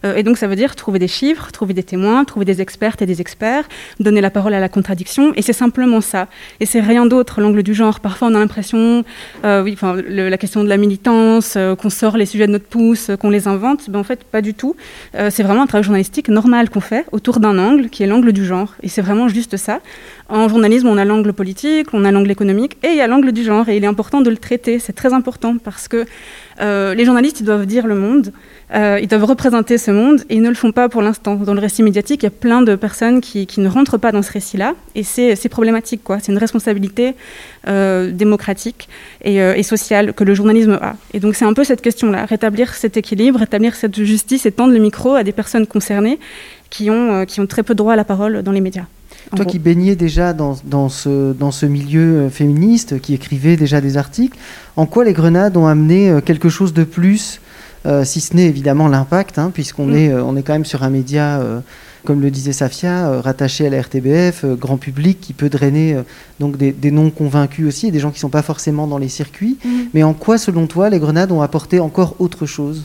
Euh, et donc, ça veut dire trouver des chiffres, trouver des témoins, trouver des expertes et des experts, donner la parole à la contradiction. Et c'est simplement ça. Et c'est rien d'autre, l'angle du genre. Parfois, on a l'impression, oui, enfin, la question de la militance, qu'on sort les sujets de notre pouce, qu'on les invente. Ben, en fait, pas du tout. c'est vraiment un travail journalistique normal qu'on fait autour d'un angle qui est l'angle du genre. Et c'est vraiment juste ça. En journalisme, on a l'angle politique, on a l'angle économique et il y a l'angle du genre. Et il est important de le traiter. C'est très important parce que euh, les journalistes, ils doivent dire le monde, euh, ils doivent représenter ce monde, et ils ne le font pas pour l'instant. Dans le récit médiatique, il y a plein de personnes qui, ne rentrent pas dans ce récit-là, et c'est problématique, quoi. C'est une responsabilité euh, démocratique et, sociale que le journalisme a. Et donc c'est un peu cette question-là, rétablir cet équilibre, rétablir cette justice et tendre le micro à des personnes concernées qui ont, qui ont très peu droit à la parole dans les médias. Toi qui baignais déjà dans, dans, ce, dans ce milieu euh, féministe, qui écrivait déjà des articles, en quoi les grenades ont amené euh, quelque chose de plus, euh, si ce n'est évidemment l'impact, hein, puisqu'on mm. est, on est quand même sur un média, comme le disait Safia, rattaché à la RTBF, grand public, qui peut drainer donc des, des non-convaincus aussi, et des gens qui ne sont pas forcément dans les circuits. Mm. Mais en quoi, selon toi, les grenades ont apporté encore autre chose?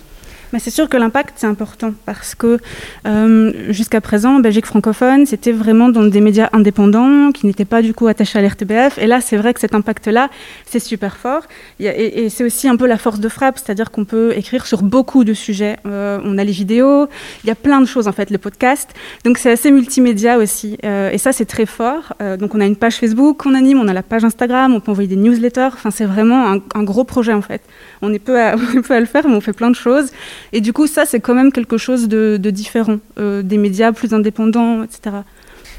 Mais c'est sûr que l'impact, c'est important parce que euh, jusqu'à présent, Belgique francophone, c'était vraiment dans des médias indépendants qui n'étaient pas du coup attachés à l'RTBF. Et là, c'est vrai que cet impact-là, c'est super fort. et, c'est aussi un peu la force de frappe, c'est-à-dire qu'on peut écrire sur beaucoup de sujets. Euh, on a les vidéos, il y a plein de choses en fait, le podcast. Donc c'est assez multimédia aussi. Euh, et ça, c'est très fort. donc on a une page Facebook qu'on anime, on a la page Instagram, on peut envoyer des newsletters. Enfin, c'est vraiment un, un, gros projet en fait. On est peu à, on est peu à le faire, mais on fait plein de choses. Et du coup, ça, c'est quand même quelque chose de, différent, euh, des médias plus indépendants, etc.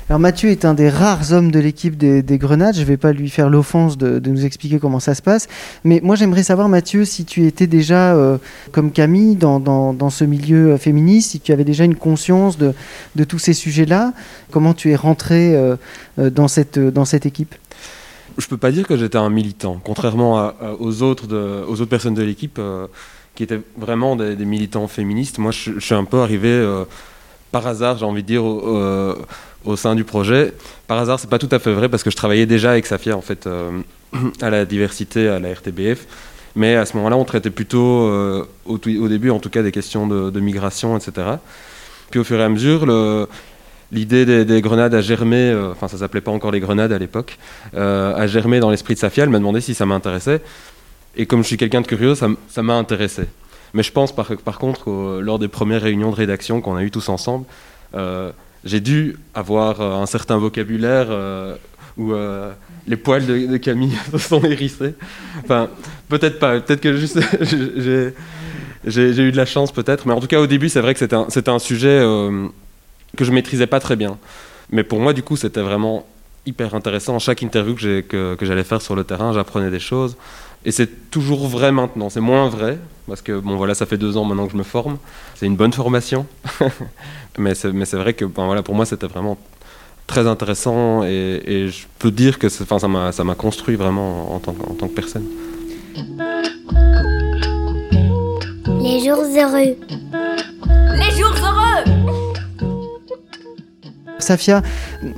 Alors Mathieu est un des rares hommes de l'équipe des, Grenades. Je ne vais pas lui faire l'offense de, nous expliquer comment ça se passe. Mais moi j'aimerais savoir Mathieu si tu étais déjà, euh, comme Camille, dans, dans, ce milieu féministe, si tu avais déjà une conscience de, de tous ces sujets-là. Comment tu es rentré euh, dans, cette, dans cette équipe? Je ne peux pas dire que j'étais un militant. Contrairement aux, autres de, aux autres personnes de l'équipe qui étaient vraiment des, militants féministes. Moi, je, suis un peu arrivé euh, par hasard, j'ai envie de dire, au, au, sein du projet. Par hasard, c'est pas tout à fait vrai parce que je travaillais déjà avec Safia en fait euh, à la diversité, à la RTBF. Mais à ce moment-là, on traitait plutôt, euh, au, début en tout cas, des questions de, migration, etc. Puis au fur et à mesure, l'idée des, grenades a germé, enfin ça s'appelait pas encore les grenades à l'époque, a germé dans l'esprit de Safia. Elle m'a demandé si ça m'intéressait. Et comme je suis quelqu'un de curieux, ça m'a intéressé. Mais je pense par, contre, lors des premières réunions de rédaction qu'on a eues tous ensemble, euh, j'ai dû avoir euh, un certain vocabulaire euh, où les poils de, Camille se sont hérissés. Enfin, peut-être pas, peut-être que juste j'ai eu de la chance peut-être, mais en tout cas au début c'est vrai que c'était un, sujet que je maîtrisais pas très bien. Mais pour moi du coup c'était vraiment hyper intéressant. Chaque interview que, que, que j'allais faire sur le terrain, j'apprenais des choses. Et c'est toujours vrai maintenant. C'est moins vrai, parce que bon, voilà, ça fait deux ans maintenant que je me forme. C'est une bonne formation. mais c'est vrai que ben, voilà, pour moi, c'était vraiment très intéressant et, je peux dire que ça m'a construit vraiment en tant, en tant que personne. Les jours heureux. Les jours Safia,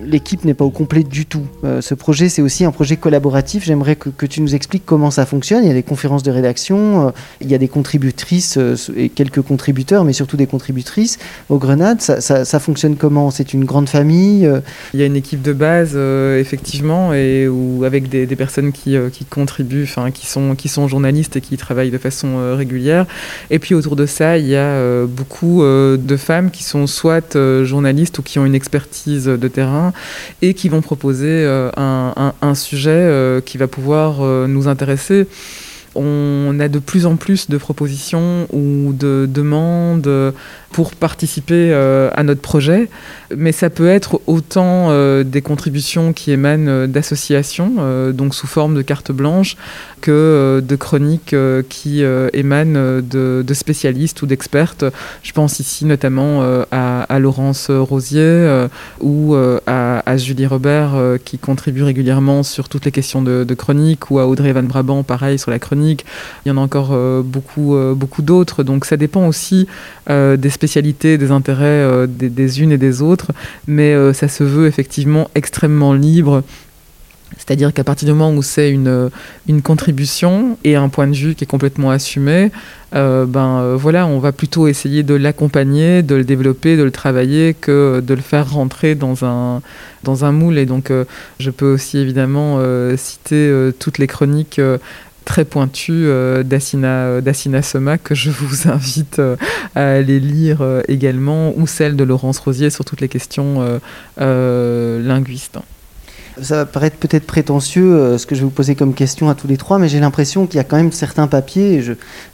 l'équipe n'est pas au complet du tout. Euh, ce projet, c'est aussi un projet collaboratif. J'aimerais que, tu nous expliques comment ça fonctionne. Il y a des conférences de rédaction, euh, il y a des contributrices euh, et quelques contributeurs, mais surtout des contributrices aux Grenades. Ça, fonctionne comment? C'est une grande famille Il y a une équipe de base, effectivement, et où, avec des, personnes qui, contribuent, qui qui sont journalistes et qui travaillent de façon régulière. Et puis autour de ça, il y a beaucoup de femmes qui sont soit journalistes ou qui ont une expertise de terrain et qui vont proposer un, un, sujet qui va pouvoir nous intéresser on a de plus en plus de propositions ou de demandes pour participer euh, à notre projet, mais ça peut être autant euh, des contributions qui émanent euh, d'associations, donc sous forme de carte blanche, que de chroniques qui émanent de, spécialistes ou d'expertes. Je pense ici notamment à, Laurence Rosier ou à, Julie Robert qui contribue régulièrement sur toutes les questions de, de chronique, ou à Audrey Van Brabant, pareil, sur la chronique. Il y en a encore beaucoup, beaucoup d'autres, donc ça dépend aussi des spécialistes spécialités, des intérêts euh, des, unes et des autres, mais euh, ça se veut effectivement extrêmement libre. C'est-à-dire qu'à partir du moment où c'est une, euh, une contribution et un point de vue qui est complètement assumé, ben voilà, on va plutôt essayer de l'accompagner, de le développer, de le travailler, que de le faire rentrer dans un, dans un moule. Et donc, je peux aussi évidemment citer toutes les chroniques très pointu euh, euh, d'Assina Soma que je vous invite euh, à aller lire également, ou celle de Laurence Rosier sur toutes les questions linguistes. Ça va paraître peut-être prétentieux ce que je vais vous poser comme question à tous les trois, mais j'ai l'impression qu'il y a quand même certains papiers.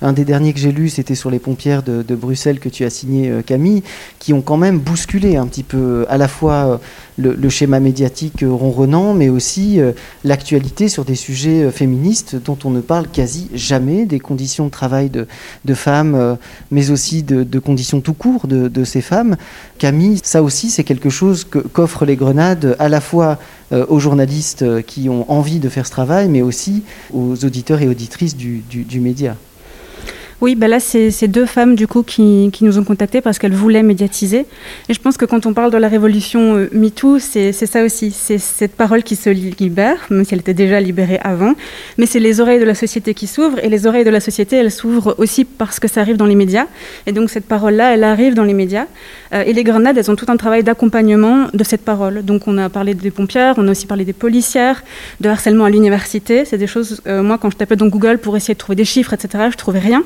Un des derniers que j'ai lu, c'était sur les pompières de, Bruxelles que tu as signé, Camille, qui ont quand même bousculé un petit peu à la fois le, schéma médiatique ronronnant, mais aussi euh, l'actualité sur des sujets euh, féministes dont on ne parle quasi jamais, des conditions de travail de, femmes, euh, mais aussi de, conditions tout court de, ces femmes. Camille, ça aussi, c'est quelque chose qu'offrent les Grenades à la fois aux journalistes qui ont envie de faire ce travail, mais aussi aux auditeurs et auditrices du média. Oui, bah là, c'est deux femmes du coup qui, nous ont contactés parce qu'elles voulaient médiatiser. Et je pense que quand on parle de la révolution euh, MeToo, c'est ça aussi. C'est cette parole qui se libère, même si elle était déjà libérée avant. Mais c'est les oreilles de la société qui s'ouvrent. Et les oreilles de la société, elles s'ouvrent aussi parce que ça arrive dans les médias. Et donc cette parole-là, elle arrive dans les médias. Euh, et les grenades, elles ont tout un travail d'accompagnement de cette parole. Donc on a parlé des pompières, on a aussi parlé des policières, de harcèlement à l'université. C'est des choses, euh, moi, quand je tapais dans Google pour essayer de trouver des chiffres, etc., je trouvais rien.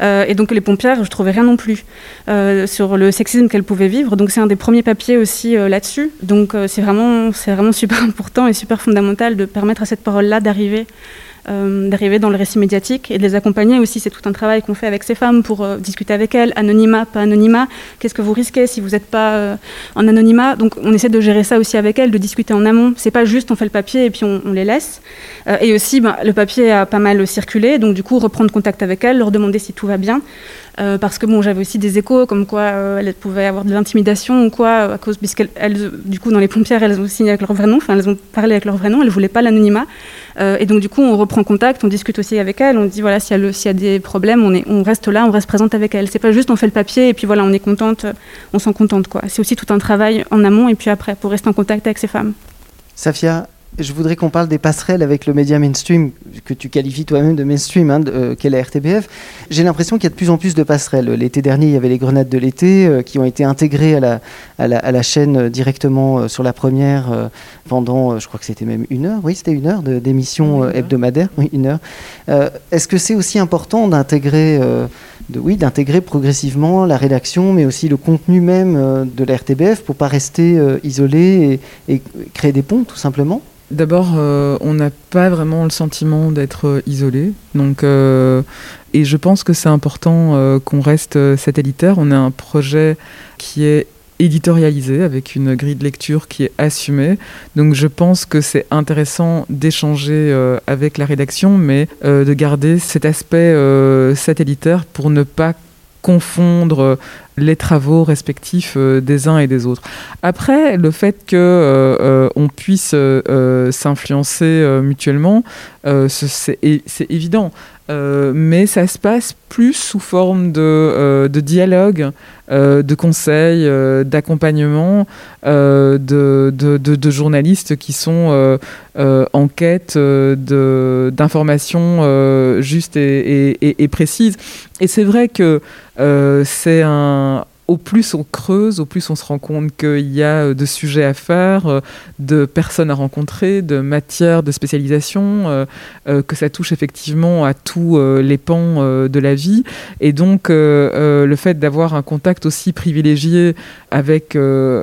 Euh, et donc les pompières, je trouvais rien non plus euh, sur le sexisme qu'elles pouvaient vivre. Donc c'est un des premiers papiers aussi euh, là-dessus. Donc c'est vraiment, c'est vraiment super important et super fondamental de permettre à cette parole-là d'arriver d'arriver dans le récit médiatique et de les accompagner aussi. C'est tout un travail qu'on fait avec ces femmes pour euh, discuter avec elles, anonymat, pas anonymat, qu'est-ce que vous risquez si vous n'êtes pas euh, en anonymat? Donc on essaie de gérer ça aussi avec elles, de discuter en amont. C'est pas juste on fait le papier et puis on, les laisse. et aussi, ben, le papier a pas mal circulé, donc du coup reprendre contact avec elles, leur demander si tout va bien. Euh, parce que bon, j'avais aussi des échos comme quoi euh, elles pouvaient avoir de l'intimidation ou quoi, à cause, puisqu'elles, du coup, dans les pompières, elles ont signé avec leur vrai nom, enfin, elles ont parlé avec leur vrai nom, elles voulaient pas l'anonymat. Euh, et donc, du coup, on reprend contact, on discute aussi avec elles, on dit, voilà, s'il y, y, a des problèmes, on, est, on reste là, on reste présente avec elles. C'est pas juste on fait le papier et puis voilà, on est contente, on s'en contente, quoi. C'est aussi tout un travail en amont et puis après, pour rester en contact avec ces femmes. Safia, je voudrais qu'on parle des passerelles avec le média mainstream, que tu qualifies toi-même de mainstream, hein, euh, qu'est la RTBF. J'ai l'impression qu'il y a de plus en plus de passerelles. L'été dernier, il y avait les grenades de l'été euh, qui ont été intégrées à la, à la, chaîne euh, directement sur la première pendant, je crois que c'était même une heure, oui, c'était une heure d'émission hebdomadaire, oui, une heure. Est-ce que c'est aussi important d'intégrer de, oui, d'intégrer progressivement la rédaction, mais aussi le contenu même de la RTBF pour pas rester isolé et créer des ponts, tout simplement? D'abord, euh, on n'a pas vraiment le sentiment d'être euh, isolé. Donc, euh, et je pense que c'est important qu'on reste satellitaire. On a un projet qui est éditorialisé avec une grille de lecture qui est assumée. Donc je pense que c'est intéressant d'échanger avec la rédaction, mais de garder cet aspect satellitaire pour ne pas confondre les travaux respectifs des uns et des autres. Après, le fait que on puisse s'influencer mutuellement, c'est évident. Euh, mais ça se passe plus sous forme de, euh, dialogue, euh, de conseils, d'accompagnement de, journalistes qui sont en quête d'informations justes et, et, précises. Et c'est vrai que c'est un au plus on creuse, au plus on se rend compte qu'il y a euh, de sujets à faire, euh, de personnes à rencontrer, de matières de spécialisation, euh, que ça touche effectivement à tous les pans de la vie. Et donc, le fait d'avoir un contact aussi privilégié avec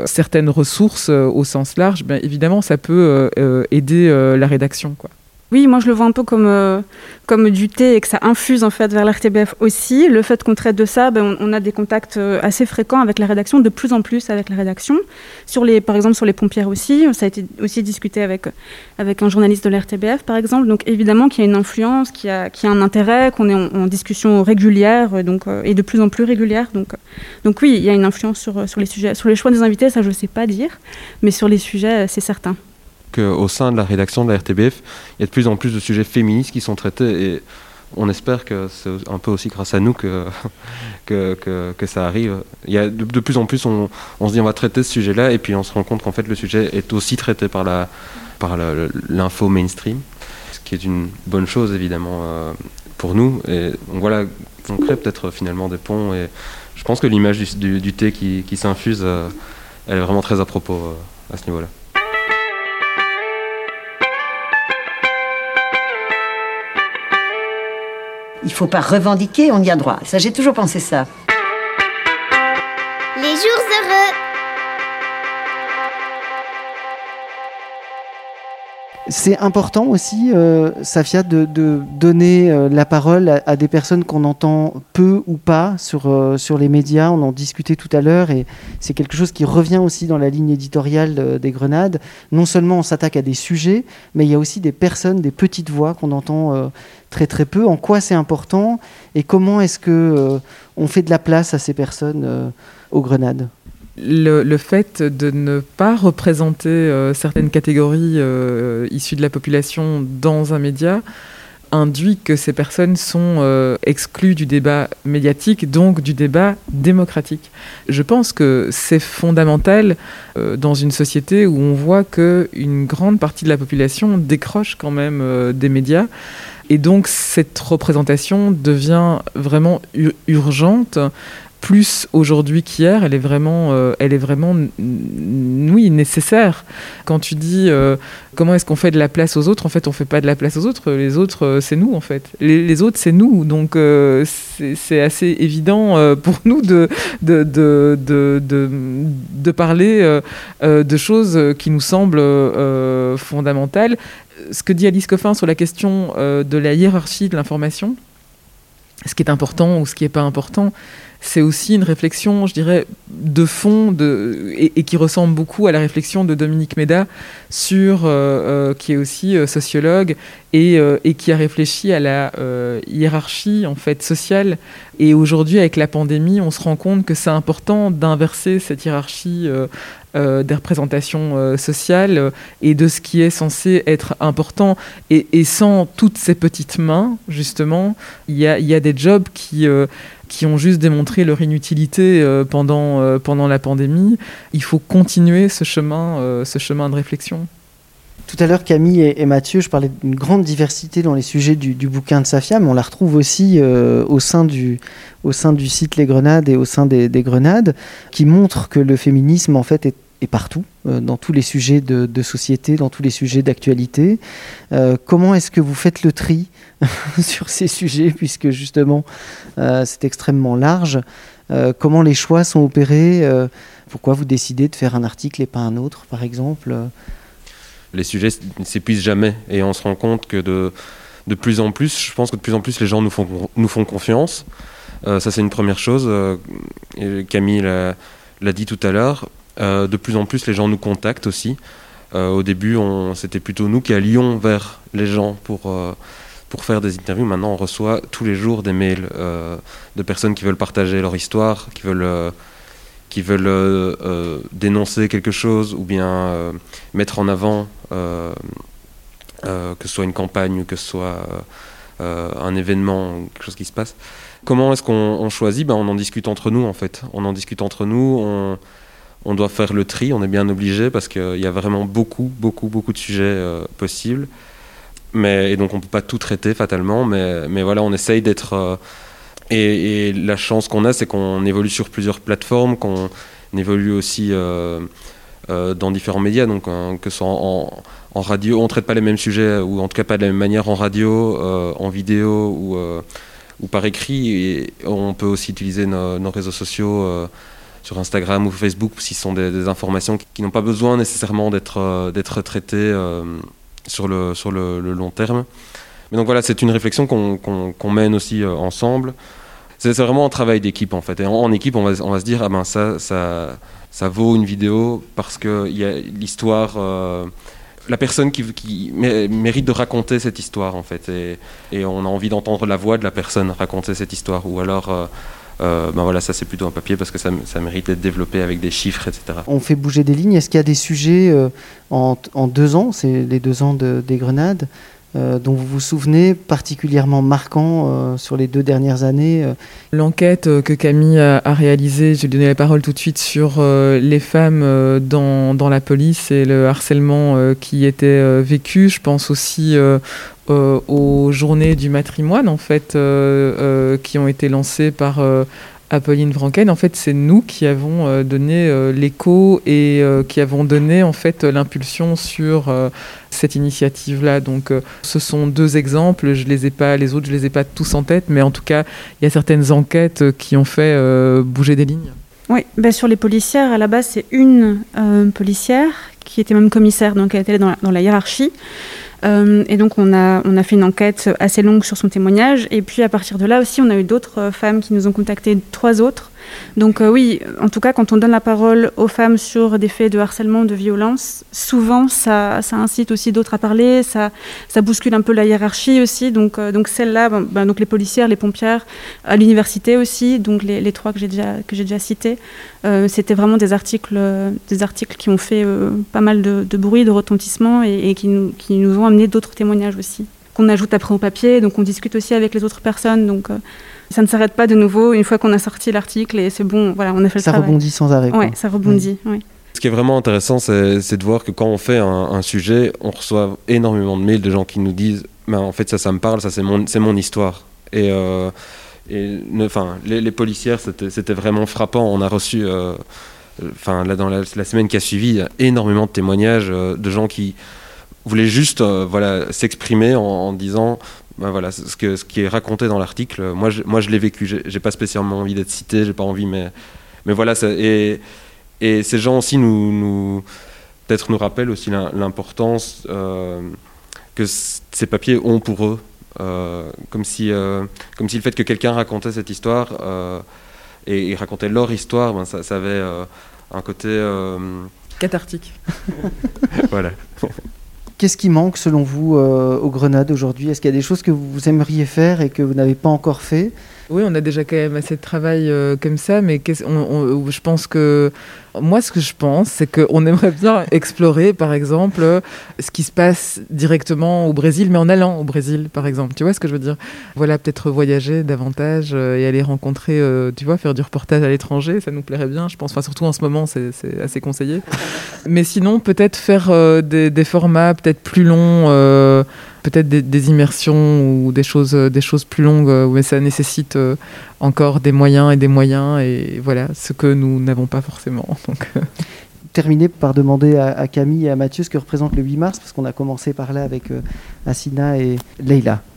certaines ressources au sens large, bien évidemment, ça peut aider la rédaction. Quoi. Oui, moi je le vois un peu comme, euh, comme du thé et que ça infuse en fait vers l'RTBF aussi. Le fait qu'on traite de ça, ben, on, a des contacts euh, assez fréquents avec la rédaction, de plus en plus avec la rédaction. Sur les, par exemple sur les pompières aussi, ça a été aussi discuté avec, avec un journaliste de l'RTBF par exemple. Donc évidemment qu'il y a une influence, qu'il y a, qu'il y a un intérêt, qu'on est en, discussion régulière euh, donc, et de plus en plus régulière. Donc, donc oui, il y a une influence sur, sur les sujets. Sur les choix des invités, ça je ne sais pas dire, mais sur les sujets, c'est certain qu'au sein de la rédaction de la RTBF, il y a de plus en plus de sujets féministes qui sont traités et on espère que c'est un peu aussi grâce à nous que, que, que, ça arrive. Il y a de, plus en plus, on, se dit on va traiter ce sujet-là et puis on se rend compte qu'en fait le sujet est aussi traité par la par l'info mainstream, ce qui est une bonne chose évidemment euh, pour nous. Et voilà, on crée peut-être finalement des ponts et je pense que l'image du, du, thé qui, qui s'infuse, euh, elle est vraiment très à propos euh, à ce niveau-là. Il ne faut pas revendiquer, on y a droit. Ça, j'ai toujours pensé ça. C'est important aussi, euh, Safia, de, donner euh, la parole à, des personnes qu'on entend peu ou pas sur, euh, sur les médias. On en discutait tout à l'heure et c'est quelque chose qui revient aussi dans la ligne éditoriale des Grenades. Non seulement on s'attaque à des sujets, mais il y a aussi des personnes, des petites voix qu'on entend très très peu. En quoi c'est important et comment est-ce que on fait de la place à ces personnes aux Grenades? Le, fait de ne pas représenter euh, certaines catégories euh, issues de la population dans un média induit que ces personnes sont euh, exclues du débat médiatique, donc du débat démocratique. Je pense que c'est fondamental dans une société où on voit qu'une grande partie de la population décroche quand même des médias. Et donc cette représentation devient vraiment urgente plus aujourd'hui qu'hier, elle est vraiment, euh, elle est vraiment, oui, nécessaire. Quand tu dis euh, comment est-ce qu'on fait de la place aux autres, en fait, on fait pas de la place aux autres. Les autres, euh, c'est nous, en fait. Les, autres, c'est nous. Donc, c'est assez évident pour nous de de, de, de, de parler de choses qui nous semblent fondamentales. Ce que dit Alice Coffin sur la question de la hiérarchie de l'information, ce qui est important ou ce qui n'est pas important, c'est aussi une réflexion, je dirais, de fond et, qui ressemble beaucoup à la réflexion de Dominique Méda, euh, euh, qui est aussi euh, sociologue et, qui a réfléchi à la hiérarchie en fait sociale. Et aujourd'hui, avec la pandémie, on se rend compte que c'est important d'inverser cette hiérarchie des représentations sociales et de ce qui est censé être important. Et, sans toutes ces petites mains, justement, il y a, des jobs qui qui ont juste démontré leur inutilité euh, pendant, euh, pendant la pandémie. Il faut continuer ce chemin, euh, ce chemin de réflexion. Tout à l'heure, Camille et, Mathieu, je parlais d'une grande diversité dans les sujets du, bouquin de Safia, mais on la retrouve aussi au, sein du, au sein du site Les Grenades et au sein des, Grenades, qui montre que le féminisme, en fait, est, partout, dans tous les sujets de, société, dans tous les sujets d'actualité. comment est-ce que vous faites le tri sur ces sujets, puisque justement euh, c'est extrêmement large. Euh, comment les choix sont opérés euh, Pourquoi vous décidez de faire un article et pas un autre, par exemple Les sujets ne s'épuisent jamais et on se rend compte que de, de plus en plus, je pense que de plus en plus les gens nous font, nous font confiance. ça c'est une première chose. Camille l'a dit tout à l'heure. de plus en plus les gens nous contactent aussi. au début, c'était plutôt nous qui allions vers les gens pour pour faire des interviews, maintenant on reçoit tous les jours des mails de personnes qui veulent partager leur histoire, qui veulent qui veulent euh, euh, dénoncer quelque chose ou bien euh, mettre en avant que ce soit une campagne ou que ce soit un événement, quelque chose qui se passe. Comment est-ce qu'on choisit? Ben, On en discute entre nous en fait. On en discute entre nous, on doit faire le tri, on est bien obligé parce qu'il y a vraiment beaucoup, beaucoup, beaucoup de sujets possibles. Mais, et donc on ne peut pas tout traiter fatalement, mais, mais voilà, on essaye d'être et, la chance qu'on a, c'est qu'on évolue sur plusieurs plateformes, qu'on évolue aussi euh, euh, dans différents médias, donc hein, que ce soit en, radio, on ne traite pas les mêmes sujets, ou en tout cas pas de la même manière en radio, euh, en vidéo ou, par écrit. Et on peut aussi utiliser nos, réseaux sociaux sur Instagram ou Facebook si ce sont des, informations qui, n'ont pas besoin nécessairement d'être traitées sur, le, sur le, long terme. Mais donc voilà, c'est une réflexion qu'on mène aussi ensemble. C'est vraiment un travail d'équipe en fait. Et en, équipe, on va, on va, se dire, ah ben ça, ça, ça vaut une vidéo parce a l'histoire. Euh, la personne qui, qui, mérite de raconter cette histoire en fait et, et on a envie d'entendre la voix de la personne raconter cette histoire ou alors euh, euh, ben voilà ça c'est plutôt un papier parce que ça, mérite d'être développé avec des chiffres etc on fait bouger des lignes. Est-ce qu'il y a des sujets en, en, deux ans c'est les deux ans de, des grenades euh, dont vous vous souvenez particulièrement marquant euh, sur les deux dernières années euh L'enquête que Camille a, réalisée, je vais donner la parole tout de suite sur les femmes dans, dans, la police et le harcèlement qui était vécu. Je pense aussi aux journées du matrimoine en fait qui ont été lancées par Apolline Franken, en fait, c'est nous qui avons euh, donné euh, l'écho et euh, qui avons donné en fait l'impulsion sur cette initiative-là. Donc, ce sont deux exemples. Je les ai pas, les autres, je les ai pas tous en tête, mais en tout cas, il y a certaines enquêtes qui ont fait bouger des lignes. Oui, ben sur les policières, à la base, c'est une policière qui était même commissaire, donc elle était dans dans la hiérarchie. Euh, et donc on a, on a fait une enquête assez longue sur son témoignage. Et puis à partir de là aussi, on a eu d'autres euh, femmes qui nous ont contacté, trois autres. Donc euh, oui, en tout cas, quand on donne la parole aux femmes sur des faits de harcèlement, de violence, souvent ça, incite aussi d'autres à parler, ça, bouscule un peu la hiérarchie aussi. Donc, donc celles-là, ben, donc les policières, les pompières, à l'université aussi, donc les, trois que j'ai déjà, que cités, c'était vraiment des articles, des articles qui ont fait pas mal de, bruit, de retentissement et, qui, nous, ont amener d'autres témoignages aussi, qu'on ajoute après au papier, donc on discute aussi avec les autres personnes. Euh, ça ne s'arrête pas de nouveau une fois qu'on a sorti l'article et c'est bon, voilà, on a fait le ça travail. Ça rebondit sans arrêt. Oui, ça rebondit. Ce qui est vraiment intéressant, c'est de voir que quand on fait un, sujet, on reçoit énormément de mails de gens qui nous disent ben, en fait, ça, ça me parle, ça, c'est mon, mon histoire. Et, euh, et enfin, les, les, policières, c'était vraiment frappant. On a reçu, euh, enfin, là, dans la, la, semaine qui a suivi, énormément de témoignages de gens qui voulait juste euh, voilà, s'exprimer en, disant ben voilà, ce, que, ce qui est raconté dans l'article. Moi, je, moi, je l'ai vécu. J'ai pas spécialement envie d'être cité, j'ai pas envie, mais, mais voilà. Ça, et, et ces gens aussi nous, nous peut-être nous rappellent aussi l'importance euh, que ces papiers ont pour eux. Euh, comme, si, comme si le fait que quelqu'un racontait cette histoire et, racontait leur histoire, ben, ça, ça, avait un côté. cathartique. voilà. Qu'est-ce qui manque selon vous euh, aux Grenades aujourd'hui? Est-ce qu'il y a des choses que vous aimeriez faire et que vous n'avez pas encore fait? Oui, on a déjà quand même assez de travail euh, comme ça, mais je pense que moi, ce que je pense, c'est qu'on aimerait bien explorer, par exemple, ce qui se passe directement au Brésil, mais en allant au Brésil, par exemple. Tu vois ce que je veux dire? Voilà, peut-être voyager davantage euh, et aller rencontrer, euh, tu vois, faire du reportage à l'étranger, ça nous plairait bien, je pense. Enfin, surtout en ce moment, c'est assez conseillé. mais sinon, peut-être faire des, des, formats peut-être plus longs peut-être des, immersions ou des choses, des choses plus longues, euh, mais ça nécessite euh, encore des moyens et des moyens, et voilà, ce que nous n'avons pas forcément. Donc, euh. Terminer par demander à, Camille et à Mathieu ce que représente le 8 mars, parce qu'on a commencé par là avec Assina et.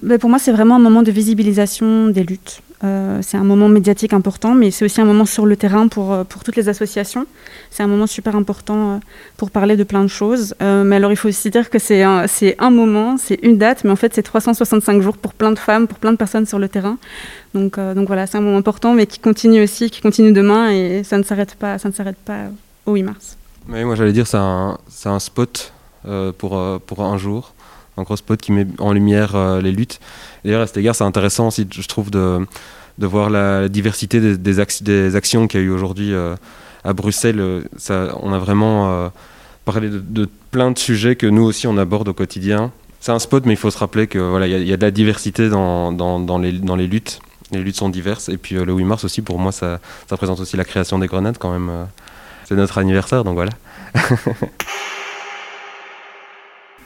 Mais pour moi, c'est vraiment un moment de visibilisation des luttes. Euh, c'est un moment médiatique important, mais c'est aussi un moment sur le terrain pour, euh, pour toutes les associations. C'est un moment super important euh, pour parler de plein de choses. mais alors, il faut aussi dire que c'est un, un moment, c'est une date, mais en fait, c'est 365 jours pour plein de femmes, pour plein de personnes sur le terrain. Donc, donc voilà, c'est un moment important, mais qui continue aussi, qui continue demain, et ça ne s'arrête pas, ça ne s'arrête pas au 8 mars. Moi, j'allais dire, c'est un, spot pour, pour un jour. un gros spot qui met en lumière les luttes. D'ailleurs, à cet égard, c'est intéressant aussi, je trouve, de, de voir la diversité des, des, actions qu'il y a eu aujourd'hui à Bruxelles. On a vraiment parlé de, plein de sujets que nous aussi on aborde au quotidien. C'est un spot, mais il faut se rappeler que voilà, il y, a de la diversité dans, dans, les, dans les luttes. Les luttes sont diverses. Et puis le 8 mars aussi, pour moi, ça, ça représente aussi la création des grenades quand même. C'est notre anniversaire, donc voilà.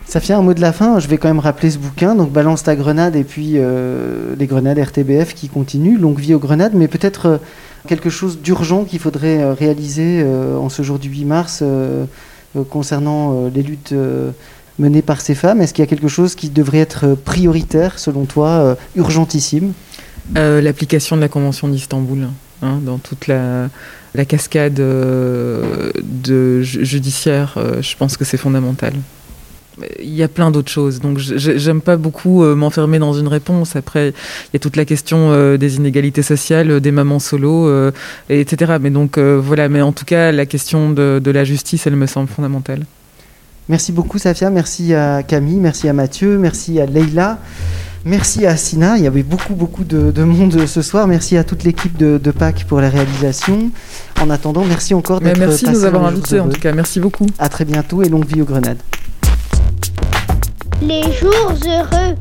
Safia, un mot de la fin. Je vais quand même rappeler ce bouquin. Donc, Balance ta grenade et puis euh, les grenades RTBF qui continuent. Longue vie aux grenades, mais peut-être euh, quelque chose d'urgent qu'il faudrait euh, réaliser en ce jour du 8 mars concernant les luttes menées par ces femmes. Est-ce qu'il y a quelque chose qui devrait être prioritaire, selon toi, urgentissime? L'application de la Convention d'Istanbul. Hein, dans toute la, la cascade euh, de judiciaire, euh, je pense que c'est fondamental. Il y a plein d'autres choses, donc j'aime pas beaucoup euh, m'enfermer dans une réponse. Après, il y a toute la question des inégalités sociales, des mamans solo, etc. Mais donc voilà, mais en tout cas, la question de, de la justice, elle me semble fondamentale. Merci beaucoup, Safia. Merci à Camille, merci à Mathieu, merci à Leïla. Merci à Sina, il y avait beaucoup beaucoup de, de monde ce soir. Merci à toute l'équipe de, de, Pâques pour la réalisation. En attendant, merci encore d'être Merci de nous avoir invités en tout cas, merci beaucoup. À très bientôt et longue vie aux grenades. Les jours heureux.